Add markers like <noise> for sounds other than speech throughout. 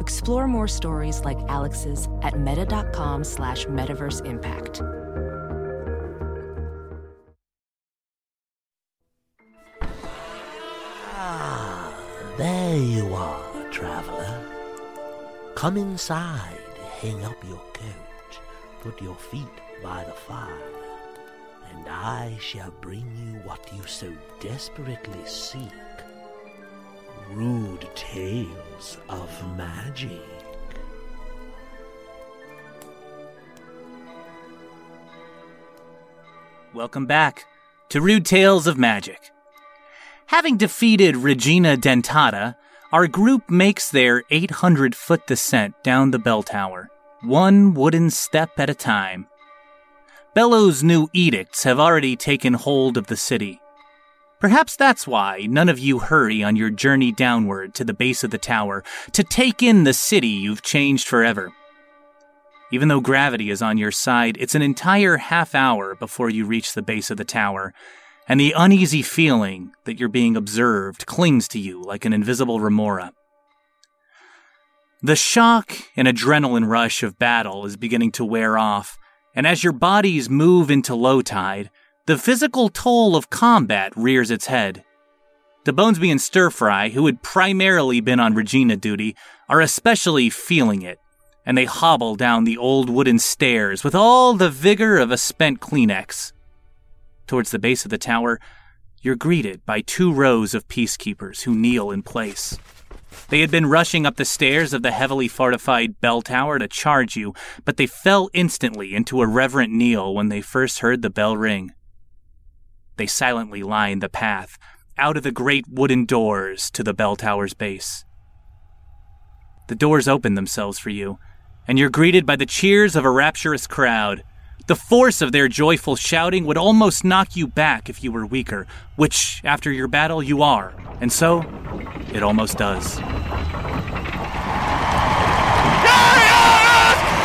Explore more stories like Alex's at meta.com slash metaverse impact. Ah, there you are, traveler. Come inside, hang up your coat, put your feet by the fire, and I shall bring you what you so desperately seek rude tales of magic. Welcome back to Rude Tales of Magic. Having defeated Regina Dentata, our group makes their 800 foot descent down the bell tower, one wooden step at a time. Bellow's new edicts have already taken hold of the city. Perhaps that's why none of you hurry on your journey downward to the base of the tower to take in the city you've changed forever. Even though gravity is on your side, it's an entire half hour before you reach the base of the tower, and the uneasy feeling that you're being observed clings to you like an invisible remora. The shock and adrenaline rush of battle is beginning to wear off, and as your bodies move into low tide, the physical toll of combat rears its head. DeBonesby and Stir Fry, who had primarily been on Regina duty, are especially feeling it, and they hobble down the old wooden stairs with all the vigor of a spent Kleenex. Towards the base of the tower, you're greeted by two rows of peacekeepers who kneel in place. They had been rushing up the stairs of the heavily fortified bell tower to charge you, but they fell instantly into a reverent kneel when they first heard the bell ring. They silently line the path out of the great wooden doors to the bell tower's base. The doors open themselves for you, and you're greeted by the cheers of a rapturous crowd. The force of their joyful shouting would almost knock you back if you were weaker, which, after your battle, you are, and so it almost does.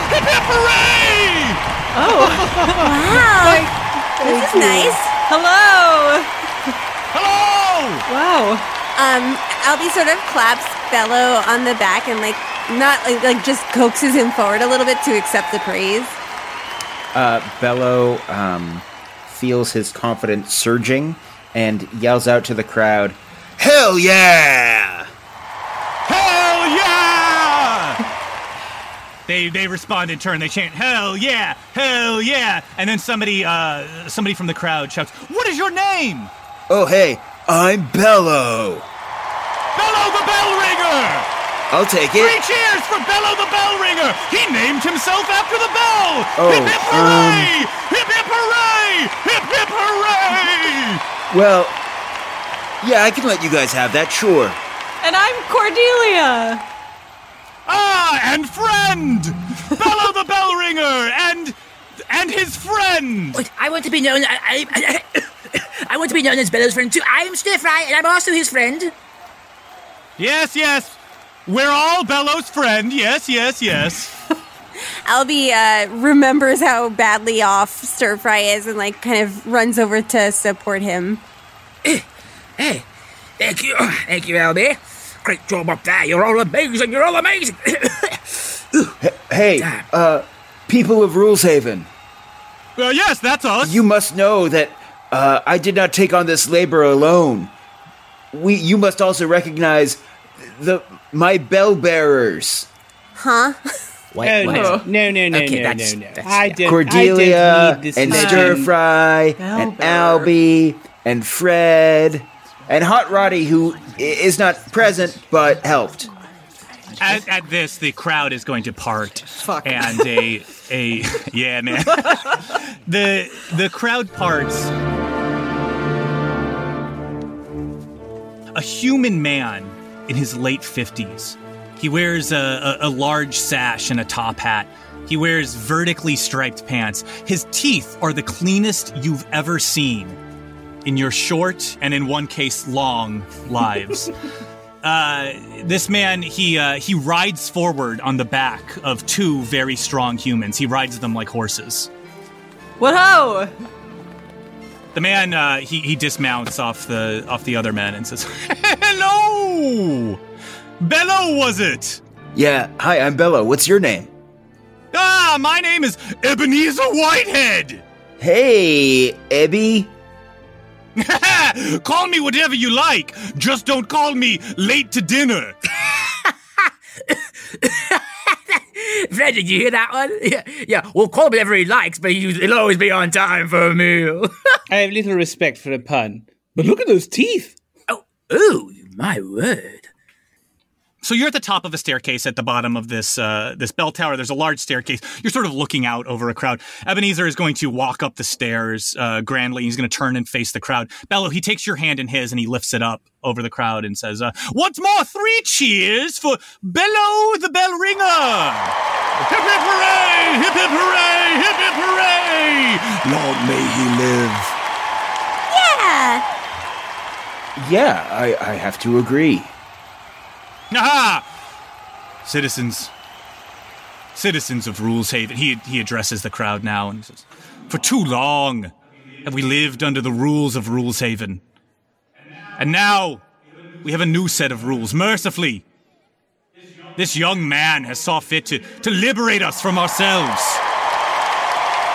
Hip hip hooray! Oh. <laughs> wow. this is nice. Hello. Hello. Wow. Um, Albie sort of claps Bello on the back and like not like, like just coaxes him forward a little bit to accept the praise. Uh, Bello um, feels his confidence surging and yells out to the crowd, Hell yeah! They they respond in turn. They chant "Hell yeah! Hell yeah!" And then somebody uh somebody from the crowd shouts, "What is your name?" Oh, hey, I'm Bello. Bello the Bell Ringer. I'll take it. Three cheers for Bello the Bell Ringer. He named himself after the bell. Oh, hip hip hooray! hip hip hooray! Hip hip hooray! Well, yeah, I can let you guys have that, sure. And I'm Cordelia. Ah, and friend, Bello the Bell Ringer, and and his friend. Wait, I want to be known. I, I, I <coughs> want to be known as Bello's friend too. I'm Stir Fry, and I'm also his friend. Yes, yes. We're all Bello's friend. Yes, yes, yes. <laughs> Albie uh, remembers how badly off Stir Fry is and like kind of runs over to support him. <coughs> Hey, thank you, <coughs> thank you, Albie. Great job up there. You're all amazing. You're all amazing. <coughs> Hey, uh, people of Ruleshaven, Uh, yes, that's us. you must know that uh, I did not take on this labor alone. We, you must also recognize the my bell bearers. Huh? Wait, Oh, wait. no, no, no, no, Okay, no, that's- no, no. that's- I did, Cordelia I did need this and. Stir Fry and Albie and Fred and Hot Roddy, who is not present but helped. At, at this, the crowd is going to part. Fuck. And a a <laughs> yeah, man. <laughs> the the crowd parts. A human man in his late fifties, He wears a, a, a large sash and a top hat. He wears vertically striped pants. His teeth are the cleanest you've ever seen in your short and, in one case, long lives. <laughs> uh, this man, he uh, he rides forward on the back of two very strong humans. He rides them like horses. What ho! The man, uh, he he dismounts off the off the other men and says, <laughs> "Hello, Bello, was it? Yeah, hi, I'm Bello. What's your name? Ah, my name is Ebenezer Whitehead. Hey, Ebby. <laughs> call me whatever you like. Just don't call me late to dinner. <laughs> Fred, did you hear that one? <laughs> Yeah, yeah. Well, call him whatever he likes, but he- he'll always be on time for a meal. I have little respect for a pun. But look at those teeth. oh, ooh, my word. So you're at the top of a staircase at the bottom of this uh, this bell tower. There's a large staircase. You're sort of looking out over a crowd. Ebenezer is going to walk up the stairs uh, grandly. He's going to turn and face the crowd. Bello, he takes your hand in his and he lifts it up over the crowd and says, uh, "Once more, three cheers for Bello the bell ringer! Hip hip hooray! Hip hip hooray! Hip hip hooray! Long may he live." Yeah. Yeah, I, I have to agree. Aha! Citizens. Citizens of Rules Haven. He, he addresses the crowd now and says, For too long have we lived under the rules of Rules Haven. And now we have a new set of rules. Mercifully, this young man has saw fit to, to liberate us from ourselves.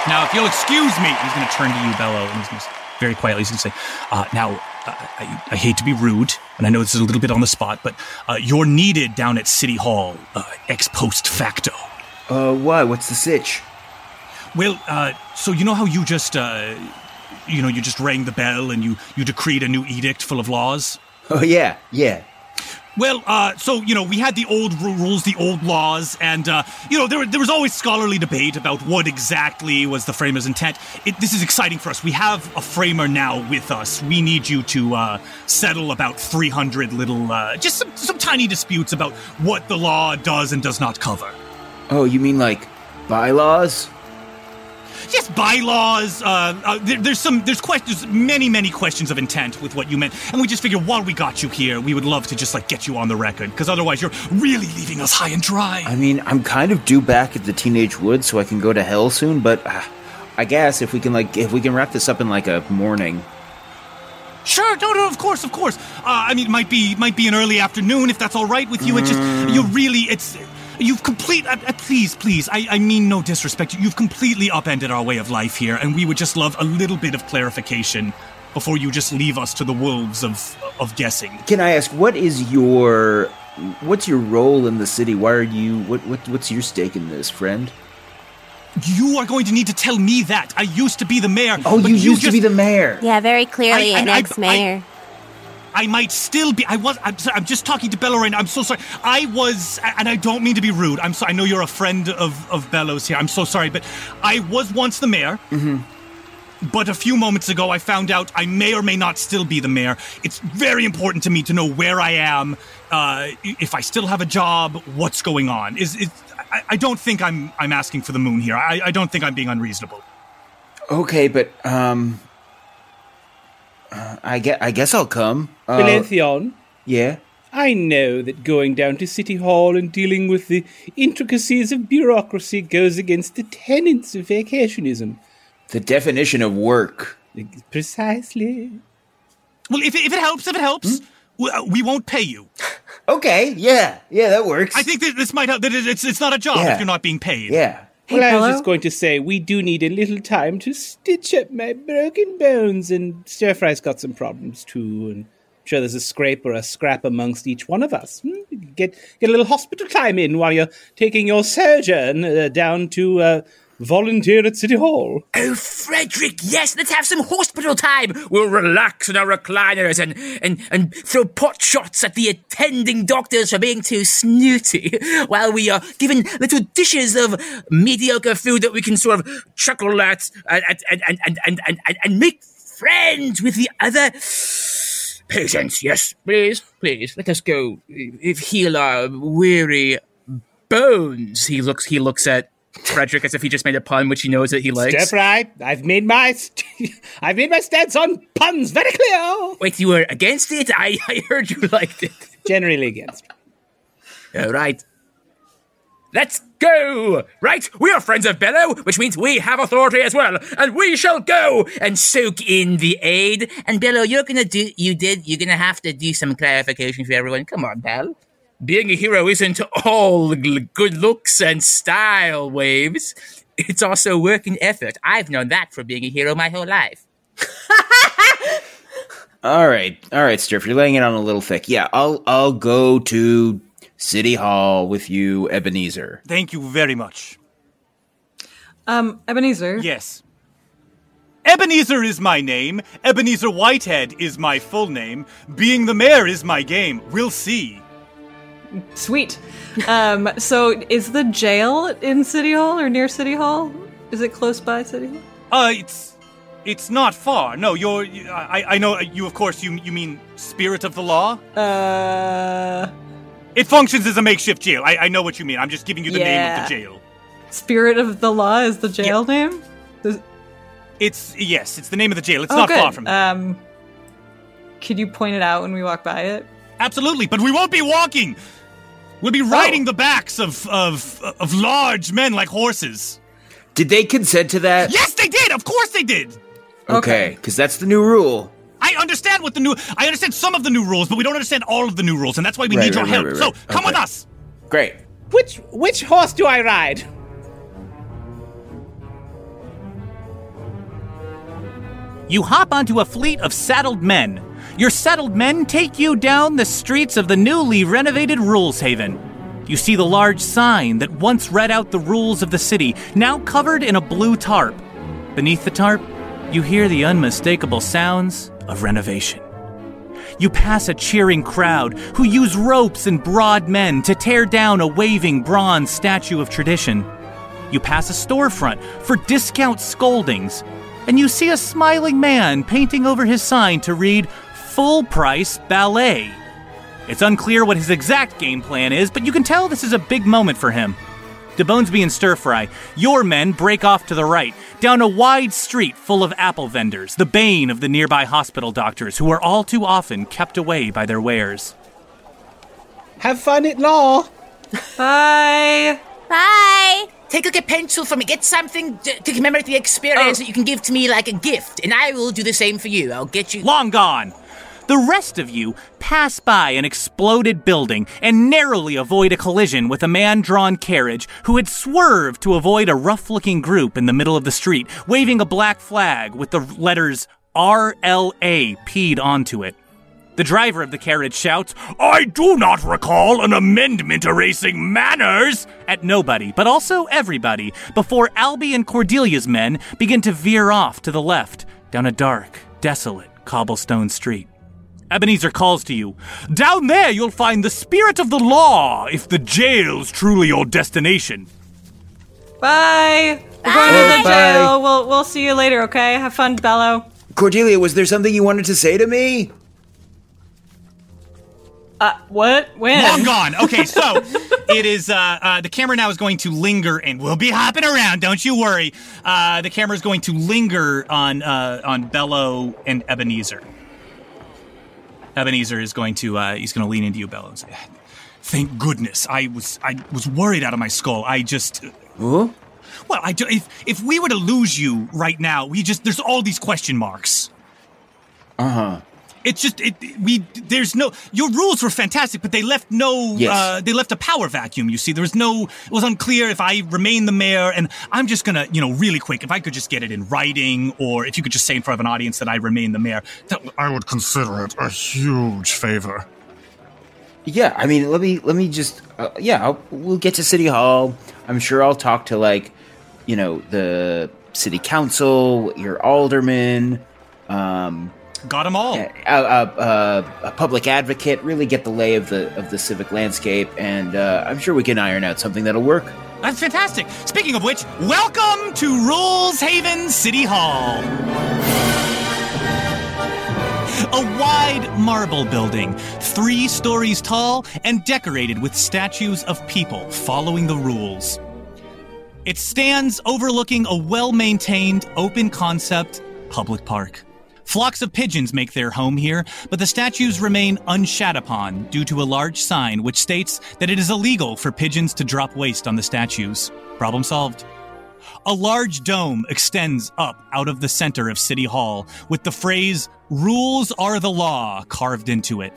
Now, if you'll excuse me, he's going to turn to you, Bello, and he's going to very quietly, he's going to say, uh, Now, I, I hate to be rude, and I know this is a little bit on the spot, but uh, you're needed down at City Hall, uh, ex post facto. Uh, why? What's the sitch? Well, uh, so you know how you just, uh, you know, you just rang the bell and you you decreed a new edict full of laws. Oh, yeah, yeah. Well, uh, so you know, we had the old rules, the old laws, and uh, you know, there there was always scholarly debate about what exactly was the framer's intent. It, this is exciting for us. We have a framer now with us. We need you to uh, settle about three hundred little, uh, just some some tiny disputes about what the law does and does not cover. Oh, you mean like bylaws? Yes, bylaws. Uh, uh, there, there's some. There's questions. Many, many questions of intent with what you meant, and we just figured while we got you here, we would love to just like get you on the record, because otherwise you're really leaving us high and dry. I mean, I'm kind of due back at the Teenage Woods so I can go to hell soon, but uh, I guess if we can like if we can wrap this up in like a morning. Sure, no, no, of course, of course. Uh, I mean, it might be might be an early afternoon if that's all right with you. It just you really, it's you've complete. Uh, uh, please, please, I, I mean no disrespect. You've completely upended our way of life here, and we would just love a little bit of clarification before you just leave us to the wolves of of guessing. Can I ask what is your what's your role in the city? Why are you what, what what's your stake in this, friend? You are going to need to tell me that. I used to be the mayor. Oh, but you used to be the mayor. Yeah, very clearly I- an I- I- ex-mayor. I might still be. I was. I'm, sorry, I'm just talking to Bello right now. I'm so sorry. I was, and I don't mean to be rude. I'm so. I know you're a friend of of Bello's here. I'm so sorry, but I was once the mayor. Mm-hmm. But a few moments ago, I found out I may or may not still be the mayor. It's very important to me to know where I am, uh, if I still have a job, what's going on. Is is I, I don't think I'm I'm asking for the moon here. I, I don't think I'm being unreasonable. Okay, but um uh, I guess I guess I'll come. Uh, Belethion, yeah. I know that going down to City Hall and dealing with the intricacies of bureaucracy goes against the tenets of vacationism. The definition of work. Precisely. Well, if it, if it helps, if it helps, we, uh, we won't pay you. <laughs> Okay, yeah. Yeah, that works. I think that this might help. That it's it's not a job Yeah. if you're not being paid. yeah. Well, I was just going to say, we do need a little time to stitch up my broken bones, and Stir Fry's got some problems too, and I'm sure there's a scrape or a scrap amongst each one of us. Hmm? Get get a little hospital time in while you're taking your sojourn uh, down to uh, volunteer at City Hall. Oh, Frederick, yes, let's have some hospital time. We'll relax in our recliners and, and, and throw pot shots at the attending doctors for being too snooty, <laughs> while we are given little dishes of mediocre food that we can sort of chuckle at and, and, and, and, and, and, and, make friends with the other <sighs> patients. yes, please, please. Let us go. If heal our uh, weary bones. He looks. He looks at Frederick as if he just made a pun, which he knows that he likes. Stir fry. I've made my st- <laughs> I've made my stance on puns very clear. Wait, you were against it? I, <laughs> I heard you liked it. Generally against. All right. Let's go! Right, we are friends of Bello, which means we have authority as well, and we shall go and soak in the aid. And Bello, you're gonna do, you did, you're gonna have to do some clarification for everyone. Come on, pal. Being a hero isn't all good looks and style waves. It's also work and effort. I've known that for being a hero my whole life. <laughs> All right, all right, Sturf, you're laying it on a little thick. Yeah, I'll I'll go to City Hall with you, Ebenezer. Thank you very much. Um, Ebenezer. Yes. Ebenezer is my name. Ebenezer Whitehead is my full name. Being the mayor is my game. We'll see. Sweet. Um, so is the jail in City Hall or near City Hall? Is it close by City Hall? Uh, it's it's not far. No, you're. You, I I know you. Of course, you you mean Spirit of the Law. Uh, It functions as a makeshift jail. I, I know what you mean. I'm just giving you the name of the jail. Spirit of the Law is the jail name. Does- It's yes, it's the name of the jail. It's oh, not good. far from there. Um, could you point it out when we walk by it? Absolutely, but we won't be walking. We'll be riding oh. the backs of of of large men like horses. Did they consent to that? Yes, they did. Of course, they did. Okay, because that's the new rule. I understand what the new. I understand some of the new rules, but we don't understand all of the new rules, and that's why we Right, need your right, help. right, right, So right. come with us. Great. Which which horse do I ride? You hop onto a fleet of saddled men. Your settled men take you down the streets of the newly renovated Rules Haven. You see the large sign that once read out the rules of the city, now covered in a blue tarp. Beneath the tarp, you hear the unmistakable sounds of renovation. You pass a cheering crowd who use ropes and broad men to tear down a waving bronze statue of tradition. You pass a storefront for discount scoldings, and you see a smiling man painting over his sign to read Full Price Ballet. It's unclear what his exact game plan is, but you can tell this is a big moment for him. DeBonesby and Stir Fry, your men break off to the right, down a wide street full of apple vendors, the bane of the nearby hospital doctors, who are all too often kept away by their wares. Have fun at law. Bye. Bye. Take like a pencil from me. Get something to, to commemorate the experience oh. that you can give to me like a gift, and I will do the same for you. I'll get you. Long gone! The rest of you pass by an exploded building and narrowly avoid a collision with a man drawn carriage who had swerved to avoid a rough looking group in the middle of the street, waving a black flag with the letters RLA peed onto it. The driver of the carriage shouts, I do not recall an amendment erasing manners at nobody, but also everybody, before Albie and Cordelia's men begin to veer off to the left down a dark, desolate cobblestone street. Ebenezer calls to you. Down there you'll find the spirit of the law if the jail's truly your destination. Bye. We're going to Bye. the jail. We'll we'll see you later. Okay. Have fun, Bello. Cordelia, was there something you wanted to say to me? Uh, what? When? Long gone. Okay, so <laughs> it is. Uh, uh, the camera now is going to linger, and we'll be hopping around. Don't you worry. Uh, the camera is going to linger on uh, on Bello and Ebenezer. Ebenezer is going to. Uh, he's going to lean into you, Bello, and say, "Thank goodness. I was. I was worried out of my skull. I just." Huh? Well, I ju- if if we were to lose you right now, we just there's all these question marks. Uh huh. It's just it we there's no your rules were fantastic, but they left no Yes. uh, they left a power vacuum. You see, there was no it was unclear if I remain the mayor, and I'm just gonna you know really quick if I could just get it in writing, or if you could just say in front of an audience that I remain the mayor, that I would consider it a huge favor. Yeah, I mean, let me let me just uh, yeah, I'll, we'll get to City Hall. I'm sure I'll talk to like, you know, the city council, your alderman, um, Got them all. a, a, a, a public advocate. Really get the lay of the of the civic landscape, and uh, I'm sure we can iron out something that'll work. That's fantastic. Speaking of which, welcome to Rules Haven City Hall. A wide marble building, three stories tall and decorated with statues of people following the rules. It stands overlooking a well maintained, open concept public park. Flocks of pigeons make their home here, but the statues remain unshat upon due to a large sign which states that it is illegal for pigeons to drop waste on the statues. Problem solved. A large dome extends up out of the center of City Hall with the phrase, Rules are the law, carved into it.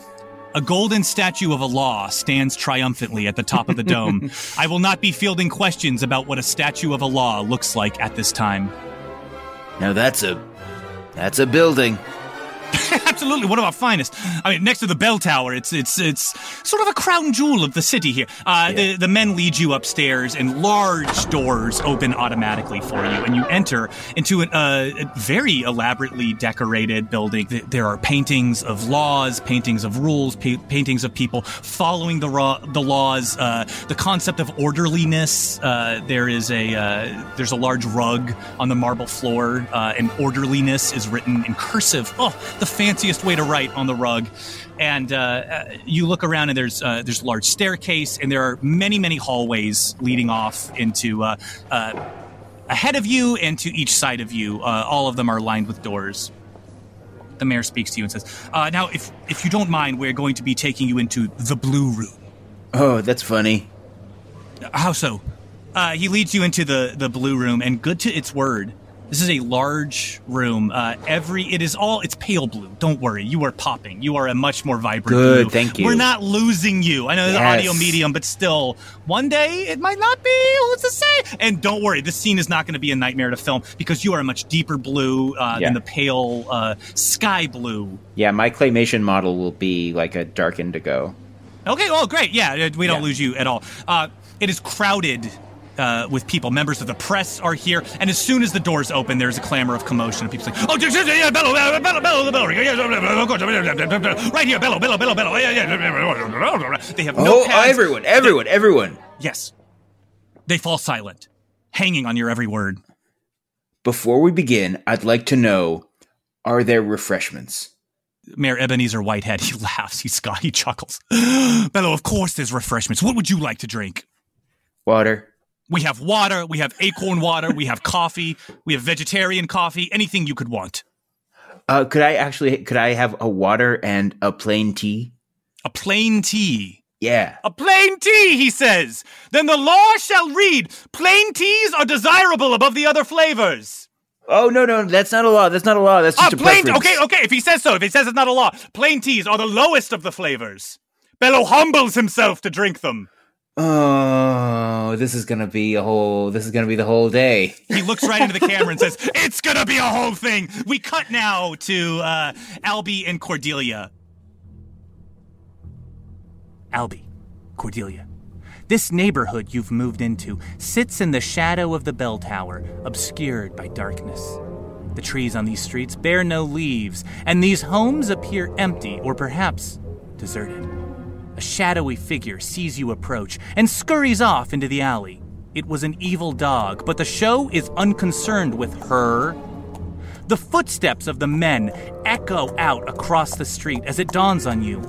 A golden statue of a law stands triumphantly at the top of the dome. <laughs> I will not be fielding questions about what a statue of a law looks like at this time. Now that's a that's a building. <laughs> Absolutely, one of our finest. I mean, next to the bell tower, it's it's it's sort of a crown jewel of the city here. Uh, the the men lead you upstairs, and large doors open automatically for you, and you enter into an, uh, a very elaborately decorated building. There are paintings of laws, paintings of rules, pa- paintings of people following the raw, the laws. Uh, the concept of orderliness. Uh, there is a uh, there's a large rug on the marble floor, uh, and orderliness is written in cursive. Oh, the fanciest way to write on the rug. And uh, uh, you look around, and there's uh, there's a large staircase, and there are many many hallways leading off into. Uh, uh, ahead of you and to each side of you, uh, all of them are lined with doors. The mayor speaks to you and says, uh, "Now, if if you don't mind, we're going to be taking you into the blue room." Oh, that's funny. How so? Uh, he leads you into the the blue room, and good to its word, this is a large room. Uh, every it is all it's pale blue. Don't worry, you are popping. You are a much more vibrant. Good, blue. thank you. We're not losing you. I know the Yes. audio medium, but still, one day it might not be. Who's to say? And don't worry, this scene is not going to be a nightmare to film because you are a much deeper blue uh, Yeah. than the pale uh, sky blue. Yeah, my claymation model will be like a dark indigo. Okay. Oh, great. Yeah, we don't Yeah. lose you at all. Uh, it is crowded. Uh, with people, members of the press are here, and as soon as the doors open, there's a clamor of commotion. And people say, "Oh, yeah, Bello, Bello, Bello, Bello, the Bello, yeah, yeah, of course, right here, Bello, Bello, Bello, Bello, yeah, yeah." They have no oh, pads. everyone, everyone, everyone. Yes, they fall silent, hanging on your every word. Before we begin, I'd like to know: Are there refreshments? Mayor Ebenezer Whitehead, he laughs, he sc- he chuckles. Bello, of course, there's refreshments. What would you like to drink? Water. We have water, we have acorn water, we have coffee, we have vegetarian coffee, anything you could want. Uh, could I actually? Could I have a water and a plain tea? A plain tea. Yeah. A plain tea, he says. Then the law shall read plain teas are desirable above the other flavors. Oh no, no, that's not a law. That's not a law. That's just a plain. Okay, okay. If he says so, if he says it's not a law, plain teas are the lowest of the flavors. Bello humbles himself to drink them. Oh, this is gonna be a whole. This is gonna be the whole day. He looks right into the camera and says, "It's gonna be a whole thing." We cut now to uh, Albie and Cordelia. Albie, Cordelia. This neighborhood you've moved into sits in the shadow of the bell tower, obscured by darkness. The trees on these streets bear no leaves, and these homes appear empty or perhaps deserted. A shadowy figure sees you approach and scurries off into the alley. It was an evil dog, but the show is unconcerned with her. The footsteps of the men echo out across the street as it dawns on you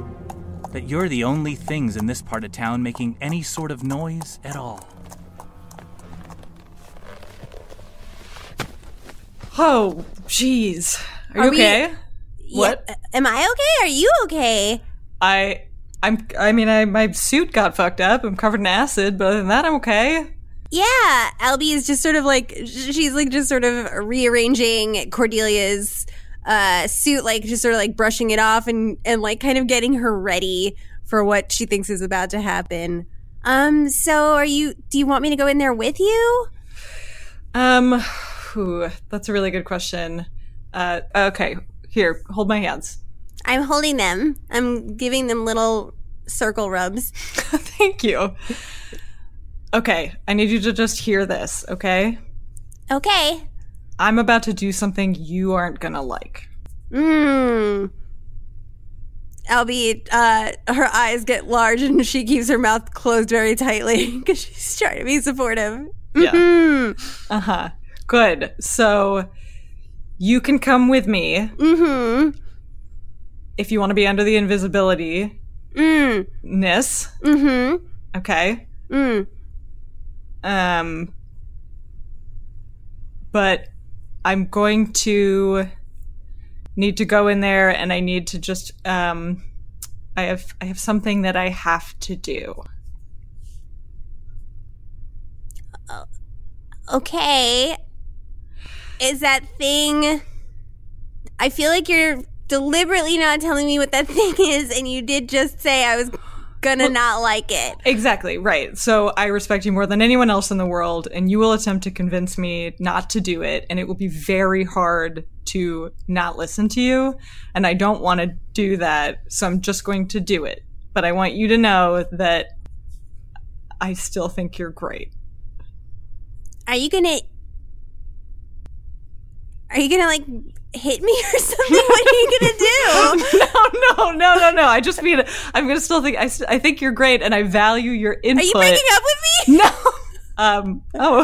that you're the only things in this part of town making any sort of noise at all. Oh, jeez. Are, Are you we- okay? What? Yeah, am I okay? Are you okay? I, I'm. I mean, I my suit got fucked up. I'm covered in acid, but other than that, I'm okay. Yeah, Albie is just sort of like she's like just sort of rearranging Cordelia's uh, suit, like just sort of like brushing it off and and like kind of getting her ready for what she thinks is about to happen. Um, so are you? Do you want me to go in there with you? Um, whew, that's a really good question. Uh, okay, here, hold my hands. I'm holding them. I'm giving them little circle rubs. <laughs> Thank you. Okay, I need you to just hear this. Okay, Okay. I'm about to do something you aren't gonna like. Mmm. Albie, uh, her eyes get large and she keeps her mouth closed very tightly <laughs> because she's trying to be supportive. Yeah. Mhm. Uh huh. Good. So you can come with me. Mm-hmm. If you want to be under the invisibility Mm. ness, Mm-hmm. okay. Mm. Um, but I'm going to need to go in there, and I need to just um, I have I have something that I have to do. Okay. Is that thing. I feel like you're deliberately not telling me what that <laughs> thing is, and you did just say I was gonna not like it. Exactly, right. So I respect you more than anyone else in the world, and you will attempt to convince me not to do it, and it will be very hard to not listen to you. And I don't want to do that, so I'm just going to do it. But I want you to know that I still think you're great. Are you gonna. Are you gonna, like, hit me <laughs> or something? what are you gonna do? <laughs> no, no, no, no, no. I just mean I'm gonna still think I, I think you're great, and I value your input. Are you breaking up with me? <laughs> No. Um. Oh.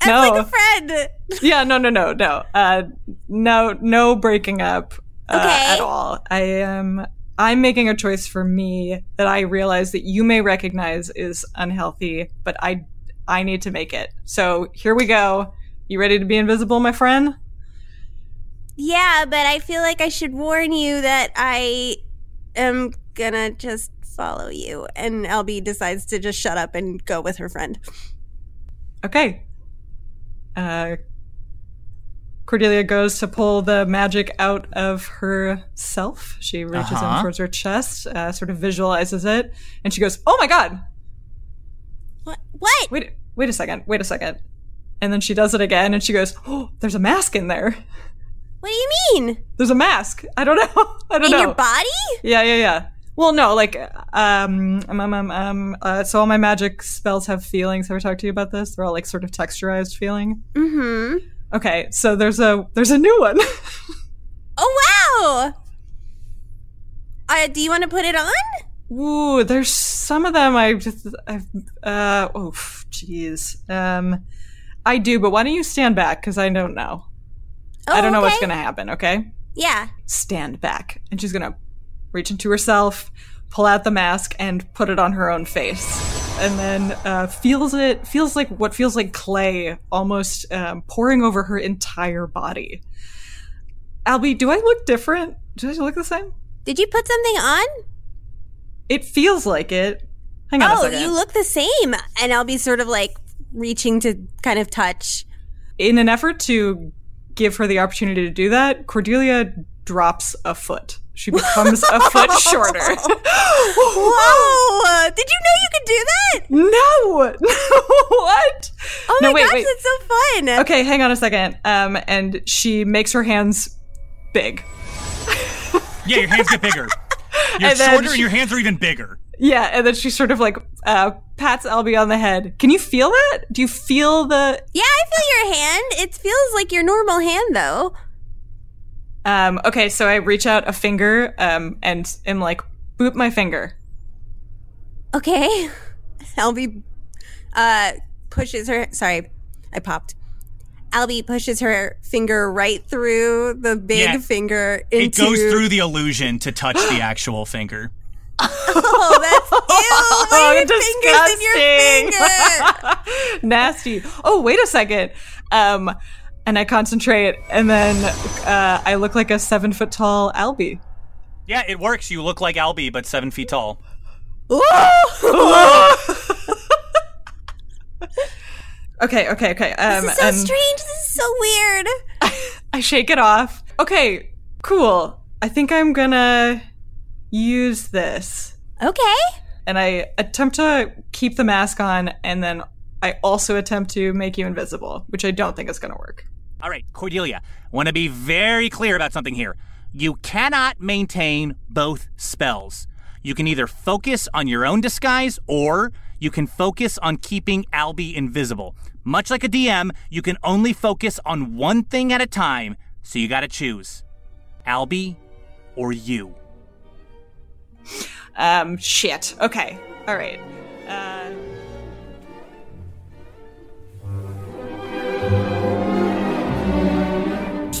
As no. like a friend. yeah. No. No. No. No. Uh. No. No breaking up. Uh, Okay. At all. I am. I'm making a choice for me that I realize that you may recognize is unhealthy, but I I need to make it. So here we go. You ready to be invisible, my friend? Yeah, but I feel like I should warn you that I am gonna just follow you. And Albie decides to just shut up and go with her friend. Okay. Uh, Cordelia goes to pull the magic out of herself. She reaches Uh-huh. in towards her chest, uh, sort of visualizes it, and she goes, "Oh my god! What? What? Wait, wait a second. Wait a second. And then she does it again, and she goes, "Oh, there's a mask in there. <laughs> What do you mean? There's a mask. I don't <laughs> know. I don't know. In know. your body? Yeah, yeah, yeah. Well, no, like, um, um, um, um, um uh, so all my magic spells have feelings. Have I talked to you about this? They're all like sort of texturized feeling. Mm-hmm. Okay, so there's a there's a new one. <laughs> Oh wow! Uh, do you want to put it on? Ooh, there's some of them I just I've uh oh jeez. Um I do, but why don't you stand back cuz I don't know. I don't know what's Oh, going to happen, okay? Yeah. Stand back. And she's going to reach into herself, pull out the mask and put it on her own face. And then uh, feels it, feels like what feels like clay almost um, pouring over her entire body. Albie, do I look different? Do I look the same? Did you put something on? It feels like it. Hang on a oh, you look the same. And Albie's sort of like reaching to kind of touch. in an effort to give her the opportunity to do that, Cordelia drops a foot. She becomes a foot <laughs> shorter. <laughs> Whoa! Did you know you could do that? No! <laughs> what? Oh No, my wait, gosh, wait. that's so fun. Okay, hang on a second. Um, and she makes her hands big. Yeah, your hands get bigger. You're And shorter she- and your hands are even bigger. Yeah, and then she sort of like uh, pats Albie on the head. Can you feel that? Do you feel the? Yeah, I feel your hand. It feels like your normal hand, though. Um, okay, so I reach out a finger um, and am like, boop my finger. Okay. <laughs> Albie uh, pushes her. Sorry, I popped. Albie pushes her finger right through the big Yeah. finger into. It goes through the illusion to touch the <gasps> actual finger. <laughs> Oh, that's <laughs> ew! Are your fingers in your finger? <laughs> Nasty. Oh, wait a second. Um, and I concentrate, and then uh, I look like a seven foot tall Albie. Yeah, it works. You look like Albie, but seven feet tall. Okay, okay, okay. Um, this is so strange. This is so weird. I shake it off. Okay, cool. I think I'm gonna use this. Okay. And I attempt to keep the mask on, and then I also attempt to make you invisible, which I don't think is gonna work. All right, Cordelia, want to be very clear about something here. You cannot maintain both spells. You can either focus on your own disguise or you can focus on keeping Albie invisible. Much like a DM, you can only focus on one thing at a time, so you gotta choose Albie or you. Um, shit. Okay. All right. Uh,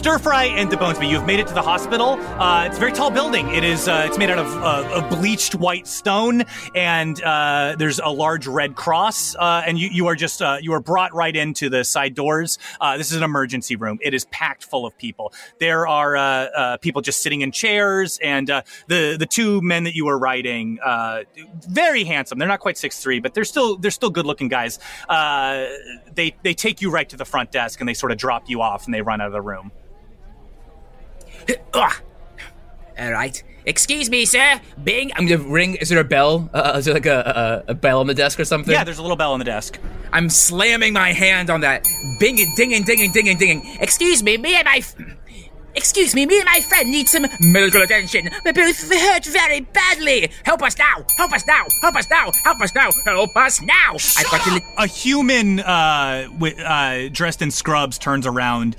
Stir Fry and DeBonesby, you have made it to the hospital. Uh, it's a very tall building. It is. Uh, it's made out of, uh, bleached white stone, and uh, there's a large red cross. Uh, and you, you are just uh, you are brought right into the side doors. This is an emergency room. It is packed full of people. There are people just sitting in chairs, and the the two men that you were riding, very handsome. They're not quite six three, but they're still they're still good looking guys. They they take you right to the front desk, and they sort of drop you off, and they run out of the room. All right. Excuse me, sir. Bing. I'm gonna ring. Is there a bell? Uh, is there like a, a, a bell on the desk or something? Yeah, there's a little bell on the desk. I'm slamming my hand on that. Binging, dinging, dinging, dinging, dinging. Excuse me, me and my. F- Excuse me, me and my friend need some medical attention. We're both hurt very badly. Help us now! Help us now! Help us now! Help us now! Help us now! Got to. Li- a human uh, with, uh, dressed in scrubs turns around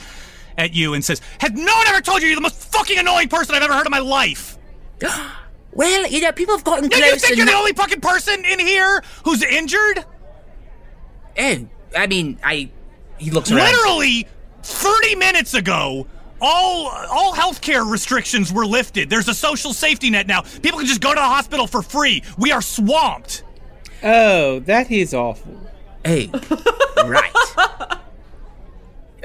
at you and says, "Has no one ever told you you're the most fucking annoying person I've ever heard in my life?" <gasps> well, you know, people have gotten Yeah, close. you think and you're the only fucking person in here who's injured? And I mean, I. He looks around. Literally, thirty minutes ago. All all healthcare restrictions were lifted. There's a social safety net now. People can just go to the hospital for free. We are swamped. Oh, that is awful. Hey, <laughs> right.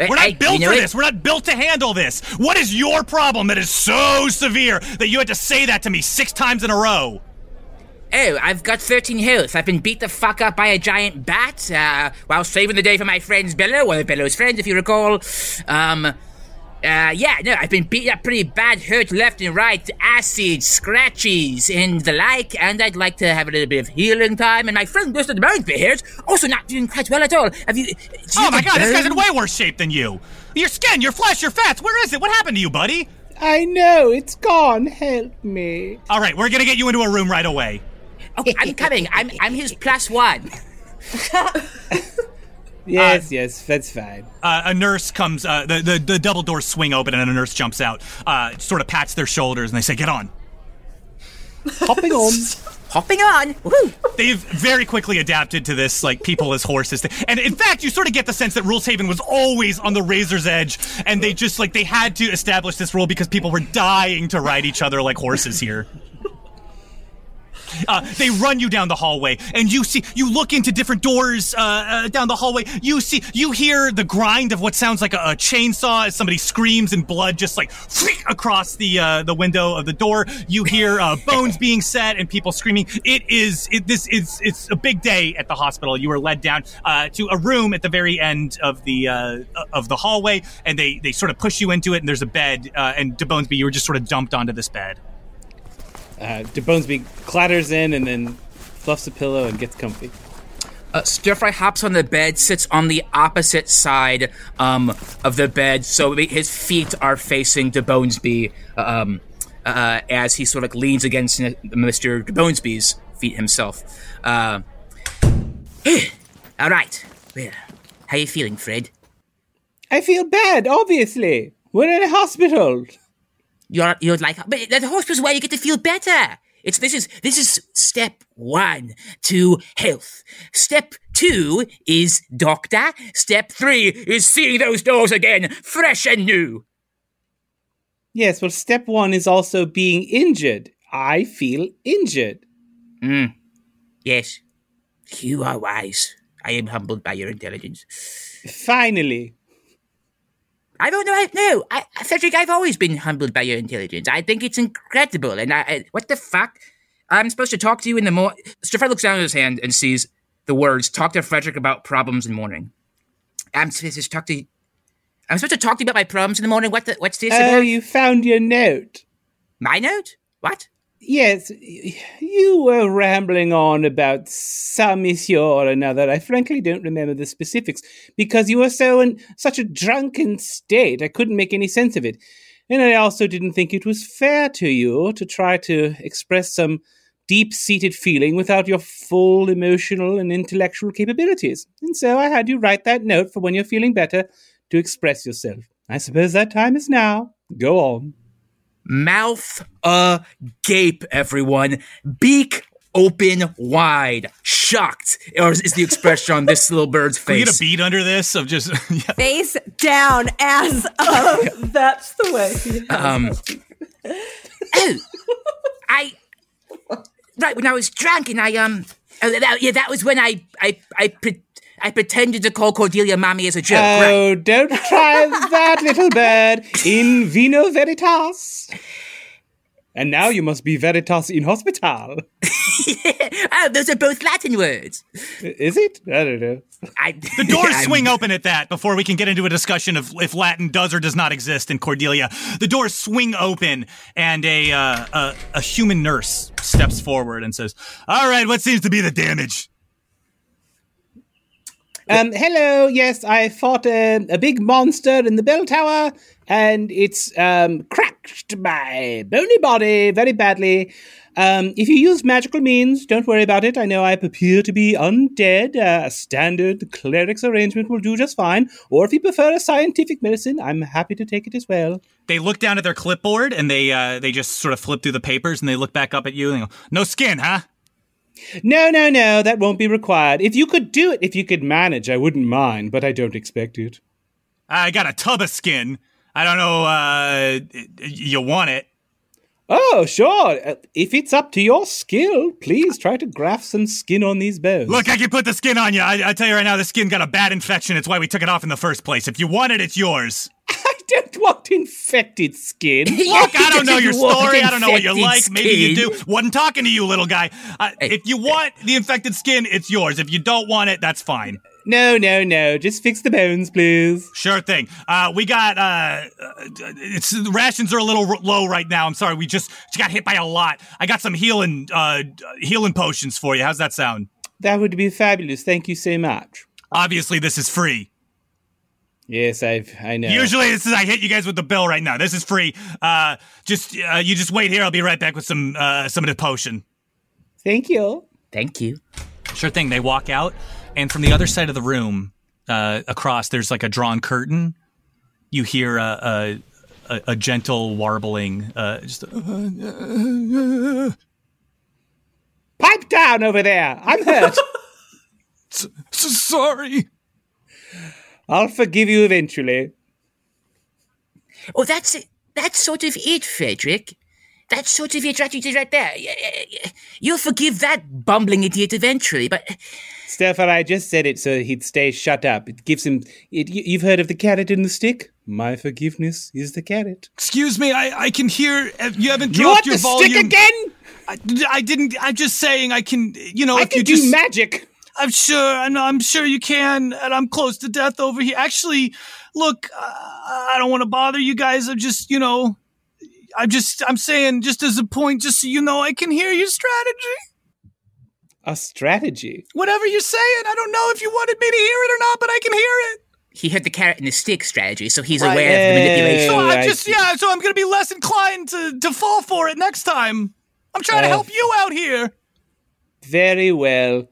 We're not built you know for what? this. We're not built to handle this. What is your problem that is so severe that you had to say that to me six times in a row? Oh, I've got 13 health. I've been beat the fuck up by a giant bat uh, while saving the day for my friends Bello, one of Bello's friends, if you recall. Um, uh, yeah, no, I've been beat up pretty bad, hurt left and right, acid, scratches, and the like, and I'd like to have a little bit of healing time. And my friend Mr. Bonesby here is also not doing quite well at all. Have you? Oh my god, this guy's in way worse shape than you. Your skin, your flesh, your fats. Where is it? What happened to you, buddy? I know, it's gone. Help me. All right, we're gonna get you into a room right away. Okay, I'm coming. I'm I'm his plus one. <laughs> Yes, yes, that's fine. Uh, a nurse comes. Uh, the, the the double doors swing open, and a nurse jumps out. Uh, sort of pats their shoulders, and they say, "Get on." Hopping on. <laughs> Hopping on. Woo! They've very quickly adapted to this, like people as horses thing. And in fact, you sort of get the sense that Rules Haven was always on the razor's edge, and they just like they had to establish this rule because people were dying to ride each other like horses here. Uh, they run you down the hallway, and you see, you look into different doors uh, uh, down the hallway. You see, you hear the grind of what sounds like a, a chainsaw as somebody screams and blood just like across the uh, the window of the door. You hear uh, bones <laughs> being set and people screaming. It is it, this is it's a big day at the hospital. You are led down uh, to a room at the very end of the uh, of the hallway, and they they sort of push you into it. And there's a bed, uh, and DeBonesby, you were just sort of dumped onto this bed. Uh, DeBonesby clatters in and then fluffs a pillow and gets comfy. Uh, Stir Fry hops on the bed, sits on the opposite side um, of the bed, so his feet are facing DeBonesby um, uh, as he sort of leans against Mr. DeBonesby's feet himself. Uh, <clears throat> all right. Well, how you feeling, Fred? I feel bad, obviously. We're in a hospital. You're you're like, but the hospital's where you get to feel better. It's this is this is step one to health. Step two is doctor. Step three is seeing those doors again, fresh and new. Yes, well, step one is also being injured. I feel injured. Hmm. Yes, you are wise. I am humbled by your intelligence. Finally. I don't know. I, no, I, Cedric, I've always been humbled by your intelligence. I think it's incredible. And I, I what the fuck? I'm supposed to talk to you in the morning. Stefan looks down at his hand and sees the words "Talk to Frederick about problems in the morning." I'm supposed to talk to. You. I'm supposed to talk to you about my problems in the morning. What? The, what's this? Oh, about? you found your note. My note? What? Yes, you were rambling on about some issue or another. I frankly don't remember the specifics because you were so in such a drunken state. I couldn't make any sense of it. And I also didn't think it was fair to you to try to express some deep seated feeling without your full emotional and intellectual capabilities. And so I had you write that note for when you're feeling better to express yourself. I suppose that time is now. Go on. Mouth agape, everyone. Beak open wide, shocked, or is the expression on this little bird's Can we get a beat under this of just <laughs> yeah. Face down, ass <laughs> up. That's the way. Um, oh, I right when I was drunk and I um, oh, that, yeah, that was when I I I. Pre- I pretended to call Cordelia mommy as a joke. right. Oh, don't try that, little bird. In vino veritas. And now you must be veritas in hospital. <laughs> oh, those are both Latin words. Is it? I don't know. I, The doors <laughs> I'm- swing open at that before we can get into a discussion of if Latin does or does not exist in Cordelia. The doors swing open and a, uh, a, a human nurse steps forward and says, All right, what seems to be the damage? Um, hello. Yes, I fought a, a big monster in the bell tower, and it's um, cracked my bony body very badly. Um, if you use magical means, don't worry about it. I know I appear to be undead. Uh, a standard cleric's arrangement will do just fine. Or if you prefer a scientific medicine, I'm happy to take it as well. They look down at their clipboard and they uh, they just sort of flip through the papers and they look back up at you and they go, No skin, huh? No, no, no, that won't be required. If you could do it, if you could manage, I wouldn't mind, but I don't expect it. I got a tub of skin. I don't know, uh, you want it. Oh, sure. Uh, If it's up to your skill, please try to graft some skin on these bones. Look, I can put the skin on you. I, I tell you right now, the skin got a bad infection. It's why we took it off in the first place. If you want it, it's yours. I <laughs> don't want infected skin. <laughs> Look, I don't know your story. I don't know what you infected like. Maybe you do. Wasn't talking to you, little guy. Uh, Hey, if you want the infected skin, it's yours. If you don't want it, that's fine. No, no, no. Just fix the bones, please. Sure thing. Uh, we got uh, uh, it's the rations are a little r- low right now. I'm sorry. We just got hit by a lot. I got some healing uh, healing potions for you. How's that sound? That would be fabulous. Thank you so much. Obviously, this is free. Yes, I've I know. Usually, this is I hit you guys with the bill right now. This is free. Uh, just uh, you just wait here. I'll be right back with some uh, some of the potion. Thank you. Thank you. Sure thing. They walk out, and from the other side of the room, uh, across, there's like a drawn curtain. You hear a a, a, a gentle warbling. Uh, just <laughs> Pipe down over there. I'm hurt. <laughs> sorry. I'll forgive you eventually. Oh, that's it. That's sort of it, Frederick. That's sort of it right, right there. You'll forgive that bumbling idiot eventually, but Stefan, I just said it so he'd stay shut up. It gives him. It, you- you've heard of the carrot and the stick? My forgiveness is the carrot. Excuse me. I I can hear. uh, You haven't You dropped want your the volume. stick again? I, I didn't. I'm just saying. I can. You know, I if can you do just. magic. I'm sure. I know. I'm sure you can. And I'm close to death over here. Actually, look. Uh, I don't want to bother you guys. I'm just. You know. I'm just. I'm saying. Just as a point. Just so you know, I can hear your strategy. A strategy. Whatever you're saying. I don't know if you wanted me to hear it or not, but I can hear it. he heard the carrot and the stick strategy, so he's Right. aware of the manipulation. So Oh, I'm just. see. Yeah. So I'm gonna be less inclined to to fall for it next time. I'm trying to Uh, help you out here. Very well.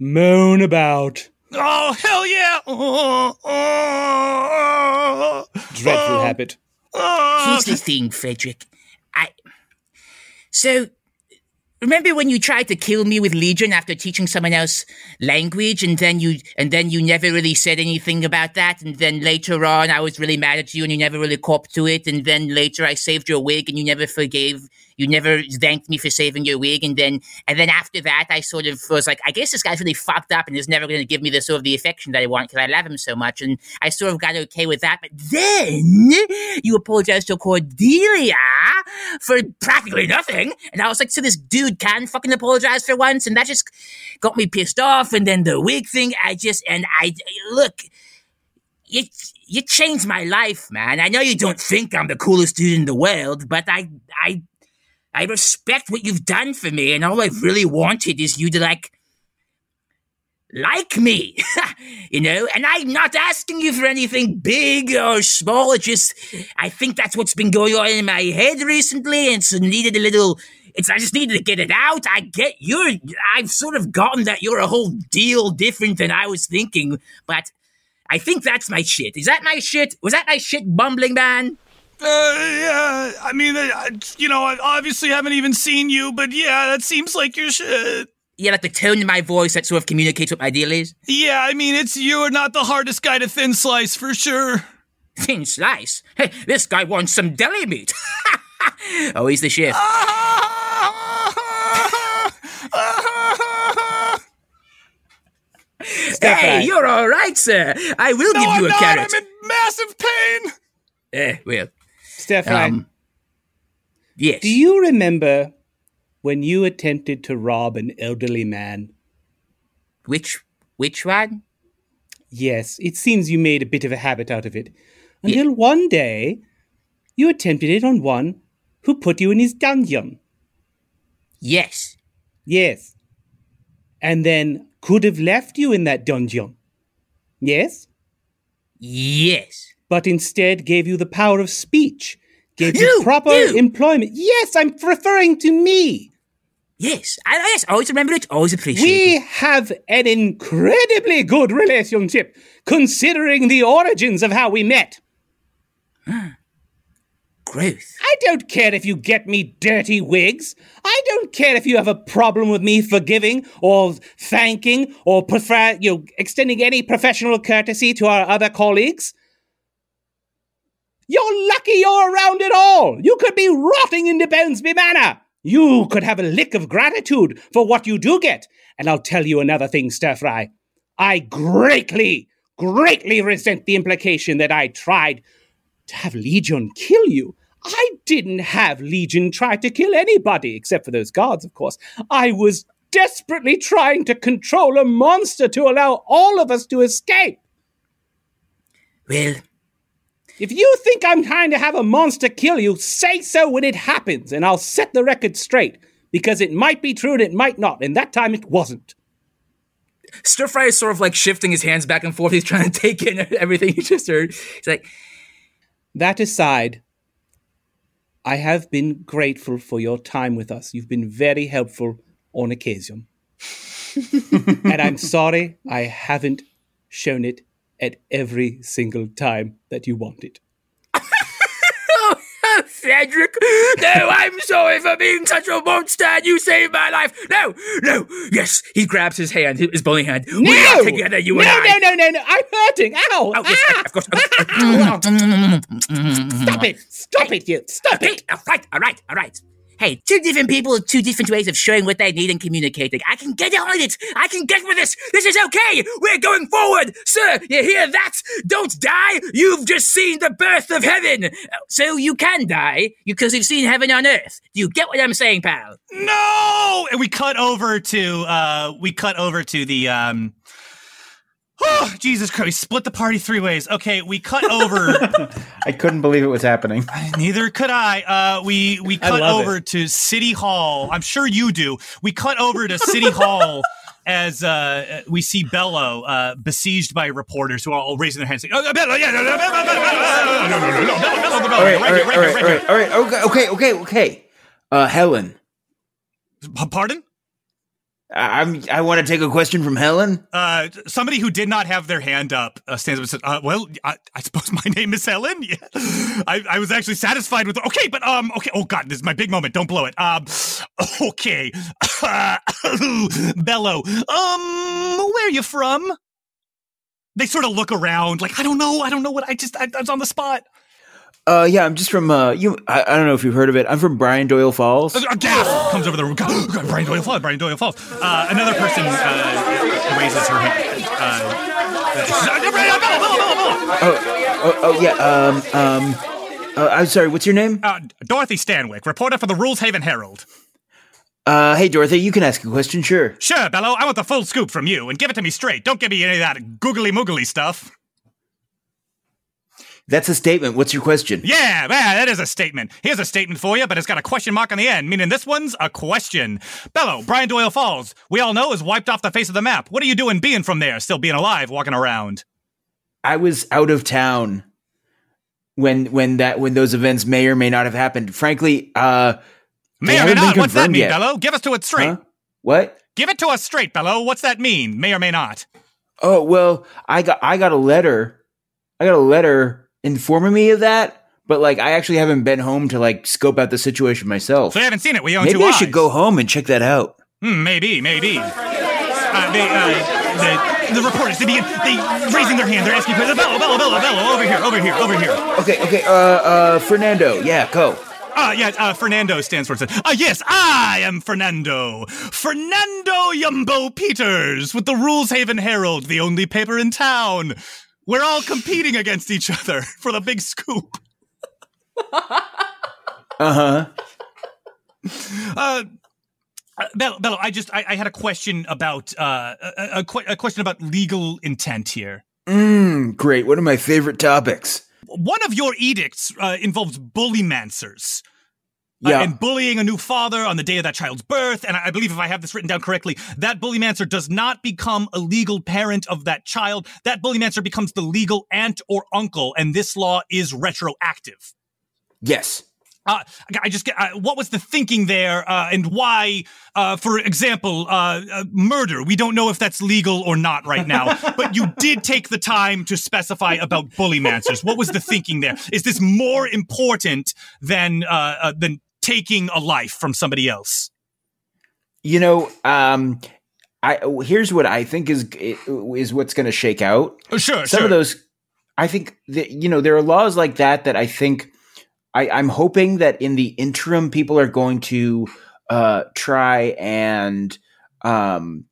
Moan about. Oh hell yeah! Oh, oh, oh, Dreadful oh, habit. oh. Here's the thing, Frederick. I. So, remember when you tried to kill me with Legion after teaching someone else language, and then you and then you never really said anything about that, and then later on I was really mad at you, and you never really copped to it, and then later I saved your wig, and you never forgave. You never thanked me for saving your wig, and then and then after that, I sort of was like, I guess this guy's really fucked up, and is never going to give me the sort of the affection that I want because I love him so much, and I sort of got okay with that. But then you apologized to Cordelia for practically nothing, and I was like, so this dude can fucking apologize for once, and that just got me pissed off. And then the wig thing, I just and I look. You, you changed my life, man. I know you don't think I'm the coolest dude in the world, but I, I, I respect what you've done for me, and all I've really wanted is you to like, like me, <laughs> you know. And I'm not asking you for anything big or small. It just, I think that's what's been going on in my head recently, and so needed a little. It's I just needed to get it out. I get you're. I've sort of gotten that you're a whole deal different than I was thinking, but I think that's my shit. Is that my shit? Was that my shit, bumbling man? Uh, yeah, I mean, I, you know, I obviously haven't even seen you, but yeah, that seems like your shit. Yeah, like the tone in my voice that sort of communicates what my deal is. Yeah, I mean, it's you're not the hardest guy to thin slice for sure. Thin slice. Hey, this guy wants some deli meat. <laughs> oh, he's the chef. hey, you're all right, sir. I will No, give I'm you a not. carrot. I'm in massive pain. Eh, well, Stefan, Um, yes. do you remember when you attempted to rob an elderly man? Which which one? Yes, it seems you made a bit of a habit out of it. Until one day, you attempted it on one who put you in his dungeon. Yes. Yes. And then could have left you in that dungeon. Yes? Yes. But instead gave you the power of speech, gave you, You! proper You! employment. Yes, I'm referring to me. Yes. I, yes. Always remember it. Always appreciate We it. have an incredibly good relationship, considering the origins of how we met. Ah, growth. I don't care if you get me dirty wigs. I don't care if you have a problem with me forgiving or thanking or prefer, you know, extending any professional courtesy to our other colleagues. You're lucky you're around at all. You could be rotting in the Bonesby Manor. You could have a lick of gratitude for what you do get. And I'll tell you another thing, Stir Fry. I greatly, greatly resent the implication that I tried to have Legion kill you. I didn't have Legion try to kill anybody, except for those guards, of course. I was desperately trying to control a monster to allow all of us to escape. Well, If you think I'm trying to have a monster kill you, say so when it happens, and I'll set the record straight. Because it might be true and it might not, and that time it wasn't. Stir Fry is sort of like shifting his hands back and forth. He's trying to <laughs> take in everything he just heard. He's like, That aside, I have been grateful for your time with us. You've been very helpful on occasion. <laughs> and I'm sorry I haven't shown it at every single time that you wanted. <laughs> Cedric, no, I'm sorry for being such a monster and you saved my life. No, no, yes. He grabs his hand, his bony hand. No! We are together, you no, and I. no, no, no, no! I'm hurting! Ow! Oh, yes, ah! of course. <laughs> Stop it! Stop it, you! Stop Hey, it! all right, all right, all right. Hey, two different people, two different ways of showing what they need and communicating. I can get on it. I can get with this. This is okay. We're going forward. Sir, you hear that? Don't die. You've just seen the birth of heaven. So you can die because you've seen heaven on earth. Do you get what I'm saying, pal? No! And we cut over to uh we cut over to the um Oh, Jesus Christ, we split the party three ways. Okay, we cut over I couldn't believe it was happening. neither could I. Uh we we cut love over to City Hall. I'm sure you do. We cut over to City Hall as uh we see Bello uh besieged by reporters who are all raising their hands saying, Oh, Bello, yeah, no, no, Bello, Bello, Bello, no, no, no, no, okay, okay, okay. Uh, Helen, P- Pardon? I- I'm. I want to take a question from Helen. Uh, somebody who did not have their hand up uh, stands up and says, uh, "Well, I, I suppose <laughs> my name is Helen." Yeah, <laughs> I, I was actually satisfied with. Okay, but um, okay. Oh God, this is my big moment. Don't blow it. Um, <laughs> okay, <coughs> Bello. Um, where are you from? They sort of look around, like I don't know. I don't know what. I just I, I was on the spot. Uh, yeah, I'm just from. Uh, you. I, I don't know if you've heard of it. I'm from Brian Doyle Falls. A gasp comes over the room. Brian Doyle Falls. Brian Doyle Falls. Uh, another person uh, raises her hand. Uh, uh, Bello. Oh, oh yeah. Um, um. Uh, I'm sorry. What's your name? Uh, Dorothy Stanwyck, reporter for the Rules Haven Herald. Uh, hey Dorothy, you can ask a question. Sure. Sure, Bello, I want the full scoop from you, and give it to me straight. Don't give me any of that googly moogly stuff. That's a statement. What's your question? Yeah, man, that is a statement. Here's a statement for you, but it's got a question mark on the end, meaning this one's a question. Bello, Brian Doyle Falls, we all know is wiped off the face of the map. What are you doing being from there, still being alive, walking around? I was out of town when when that when those events may or may not have happened. Frankly, uh, May or may haven't. What's that mean, yet. Bello? Give us to it straight. Huh? What? Give it to us straight, Bello. What's that mean? May or may not. Oh well, I got I got a letter. I got a letter informing me of that, but like I actually haven't been home to like scope out the situation myself. So you haven't seen it. We own Maybe two I eyes. should go home and check that out. Hmm, maybe, maybe. Uh, they, uh, the, the reporters, they begin, they raising their hand, they're asking questions. Bello, Bello, Bello, Bello, over here, over here, over here. Okay, okay, uh, uh, Fernando, yeah, go. Ah, yeah, uh, Fernando stands for it. Ah, yes, I am Fernando. Fernando Yumbo Peters with the Rules Haven Herald, the only paper in town. We're all competing against each other <laughs> for the big scoop. <laughs> Uh huh. Uh, uh, Bello, Bello, I just I, I had a question about uh, a, a, a question about legal intent here. Mmm, great. One of my favorite topics. One of your edicts uh, involves bullymancers. Uh, Yeah. and bullying a new father on the day of that child's birth. And I I believe if I have this written down correctly, that bullymancer does not become a legal parent of that child. That bullymancer becomes the legal aunt or uncle, and this law is retroactive. Yes. Uh, I just get uh, what was the thinking there, uh, and why? Uh, for example, uh, uh, murder. We don't know if that's legal or not right now, <laughs> but you did take the time to specify about bullymancers. What was the thinking there? Is this more important than uh, uh, than taking a life from somebody else? You know, um, I here's what I think is is what's going to shake out. Oh, sure, Some sure. of those, I think that you know there are laws like that that I think I, I'm hoping that in the interim people are going to uh, try and um,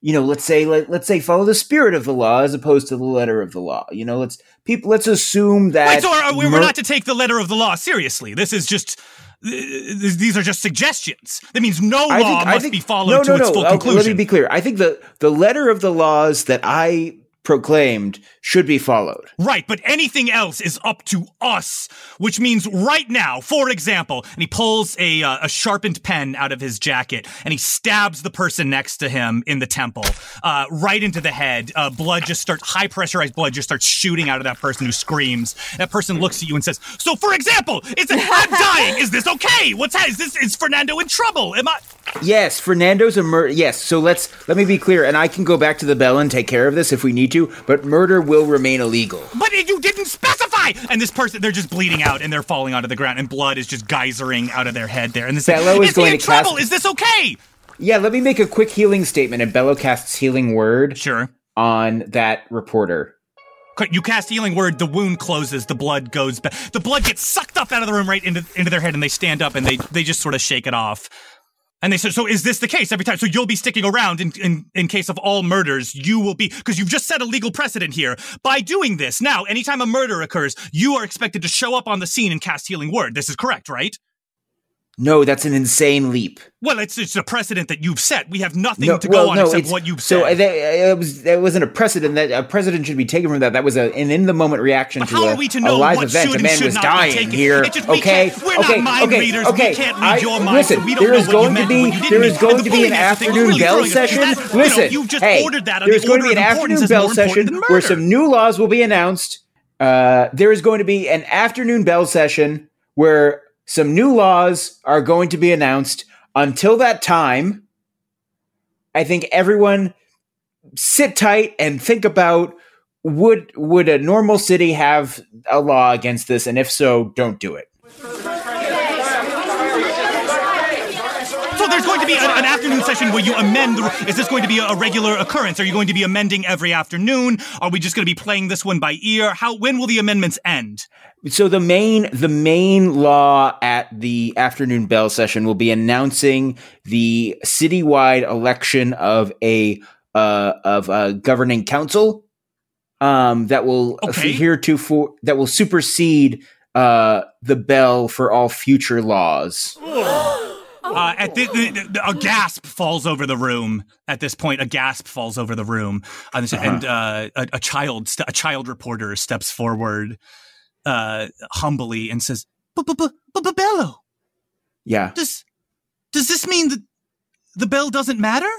you know let's say let, let's say follow the spirit of the law as opposed to the letter of the law. You know, let's people let's assume that Wait, so are, we're, mur- we're not to take the letter of the law seriously. This is just. These are just suggestions. That means no law I think, I must think, be followed no, to no, its no. full Okay, conclusion. let me be clear. I think the the letter of the laws that I proclaimed should be followed. Right, but anything else is up to us, which means right now, for example, and he pulls a uh, a sharpened pen out of his jacket and he stabs the person next to him in the temple, uh, right into the head. Uh, blood just starts high pressurized blood just starts shooting out of that person who screams. That person looks at you and says, "So, for example, is it, I'm dying? Is this okay? What's ha- is this? Is Fernando in trouble? Am I?" Yes, Fernando's a murder. Yes, so let's let me be clear, and I can go back to the bell and take care of this if we need to. But murder will remain illegal. But you didn't specify. And this person, they're just bleeding out and they're falling onto the ground, and blood is just geysering out of their head there. And this Bello is is he going in to trouble? cast- Is this okay? Yeah, let me make a quick healing statement, and Bello casts healing word Sure. on that reporter. You cast healing word. The wound closes. The blood goes back. The blood gets sucked up out of the room right into into their head, and they stand up and they they just sort of shake it off. And they said, "So is this the case every time? So you'll be sticking around in in, in case of all murders. You will be because you've just set a legal precedent here by doing this. Now, anytime a murder occurs, you are expected to show up on the scene and cast healing word. This is correct, right? No, that's an insane leap. Well, it's it's a precedent that you've set. We have nothing No, to well, go on no, except it's- what you've so said. uh, that, uh, it was that wasn't a precedent. That a precedent should be taken from that. That was a, an in the moment reaction But to how a, are we to a live what event. should A man was not dying here. It just- we okay, we're not okay, mind okay, readers. We okay. can't read I- your mind, so Listen, we don't there know is going to be and what you didn't there is going to be an bullying aspect was afternoon really bell session. That's- you know, Listen, just hey, ordered that there's the going to be an afternoon bell session where some new laws will be announced. Uh, there is going to be an afternoon bell session where some new laws are going to be announced. Until that time, I think everyone sit tight and think about would would a normal city have a law against this, and if so, don't do it. There's going to be an, an afternoon session where you amend. The, is this going to be a, a regular occurrence? Are you going to be amending every afternoon? Are we just going to be playing this one by ear? How? When will the amendments end? So the main the main law at the afternoon bell session will be announcing the citywide election of a uh, of a governing council um, that will Okay. heretofore that will supersede uh, the bell for all future laws. <gasps> <gasps> <gasps> Uh, at the, the, the- a gasp falls over the room. At this point, a gasp falls over the room, and, this- and uh, a, a child, st- a child reporter, steps forward uh, humbly and says, "But, but, but, but, but Bello, Yeah. does does this mean that the bell doesn't matter?"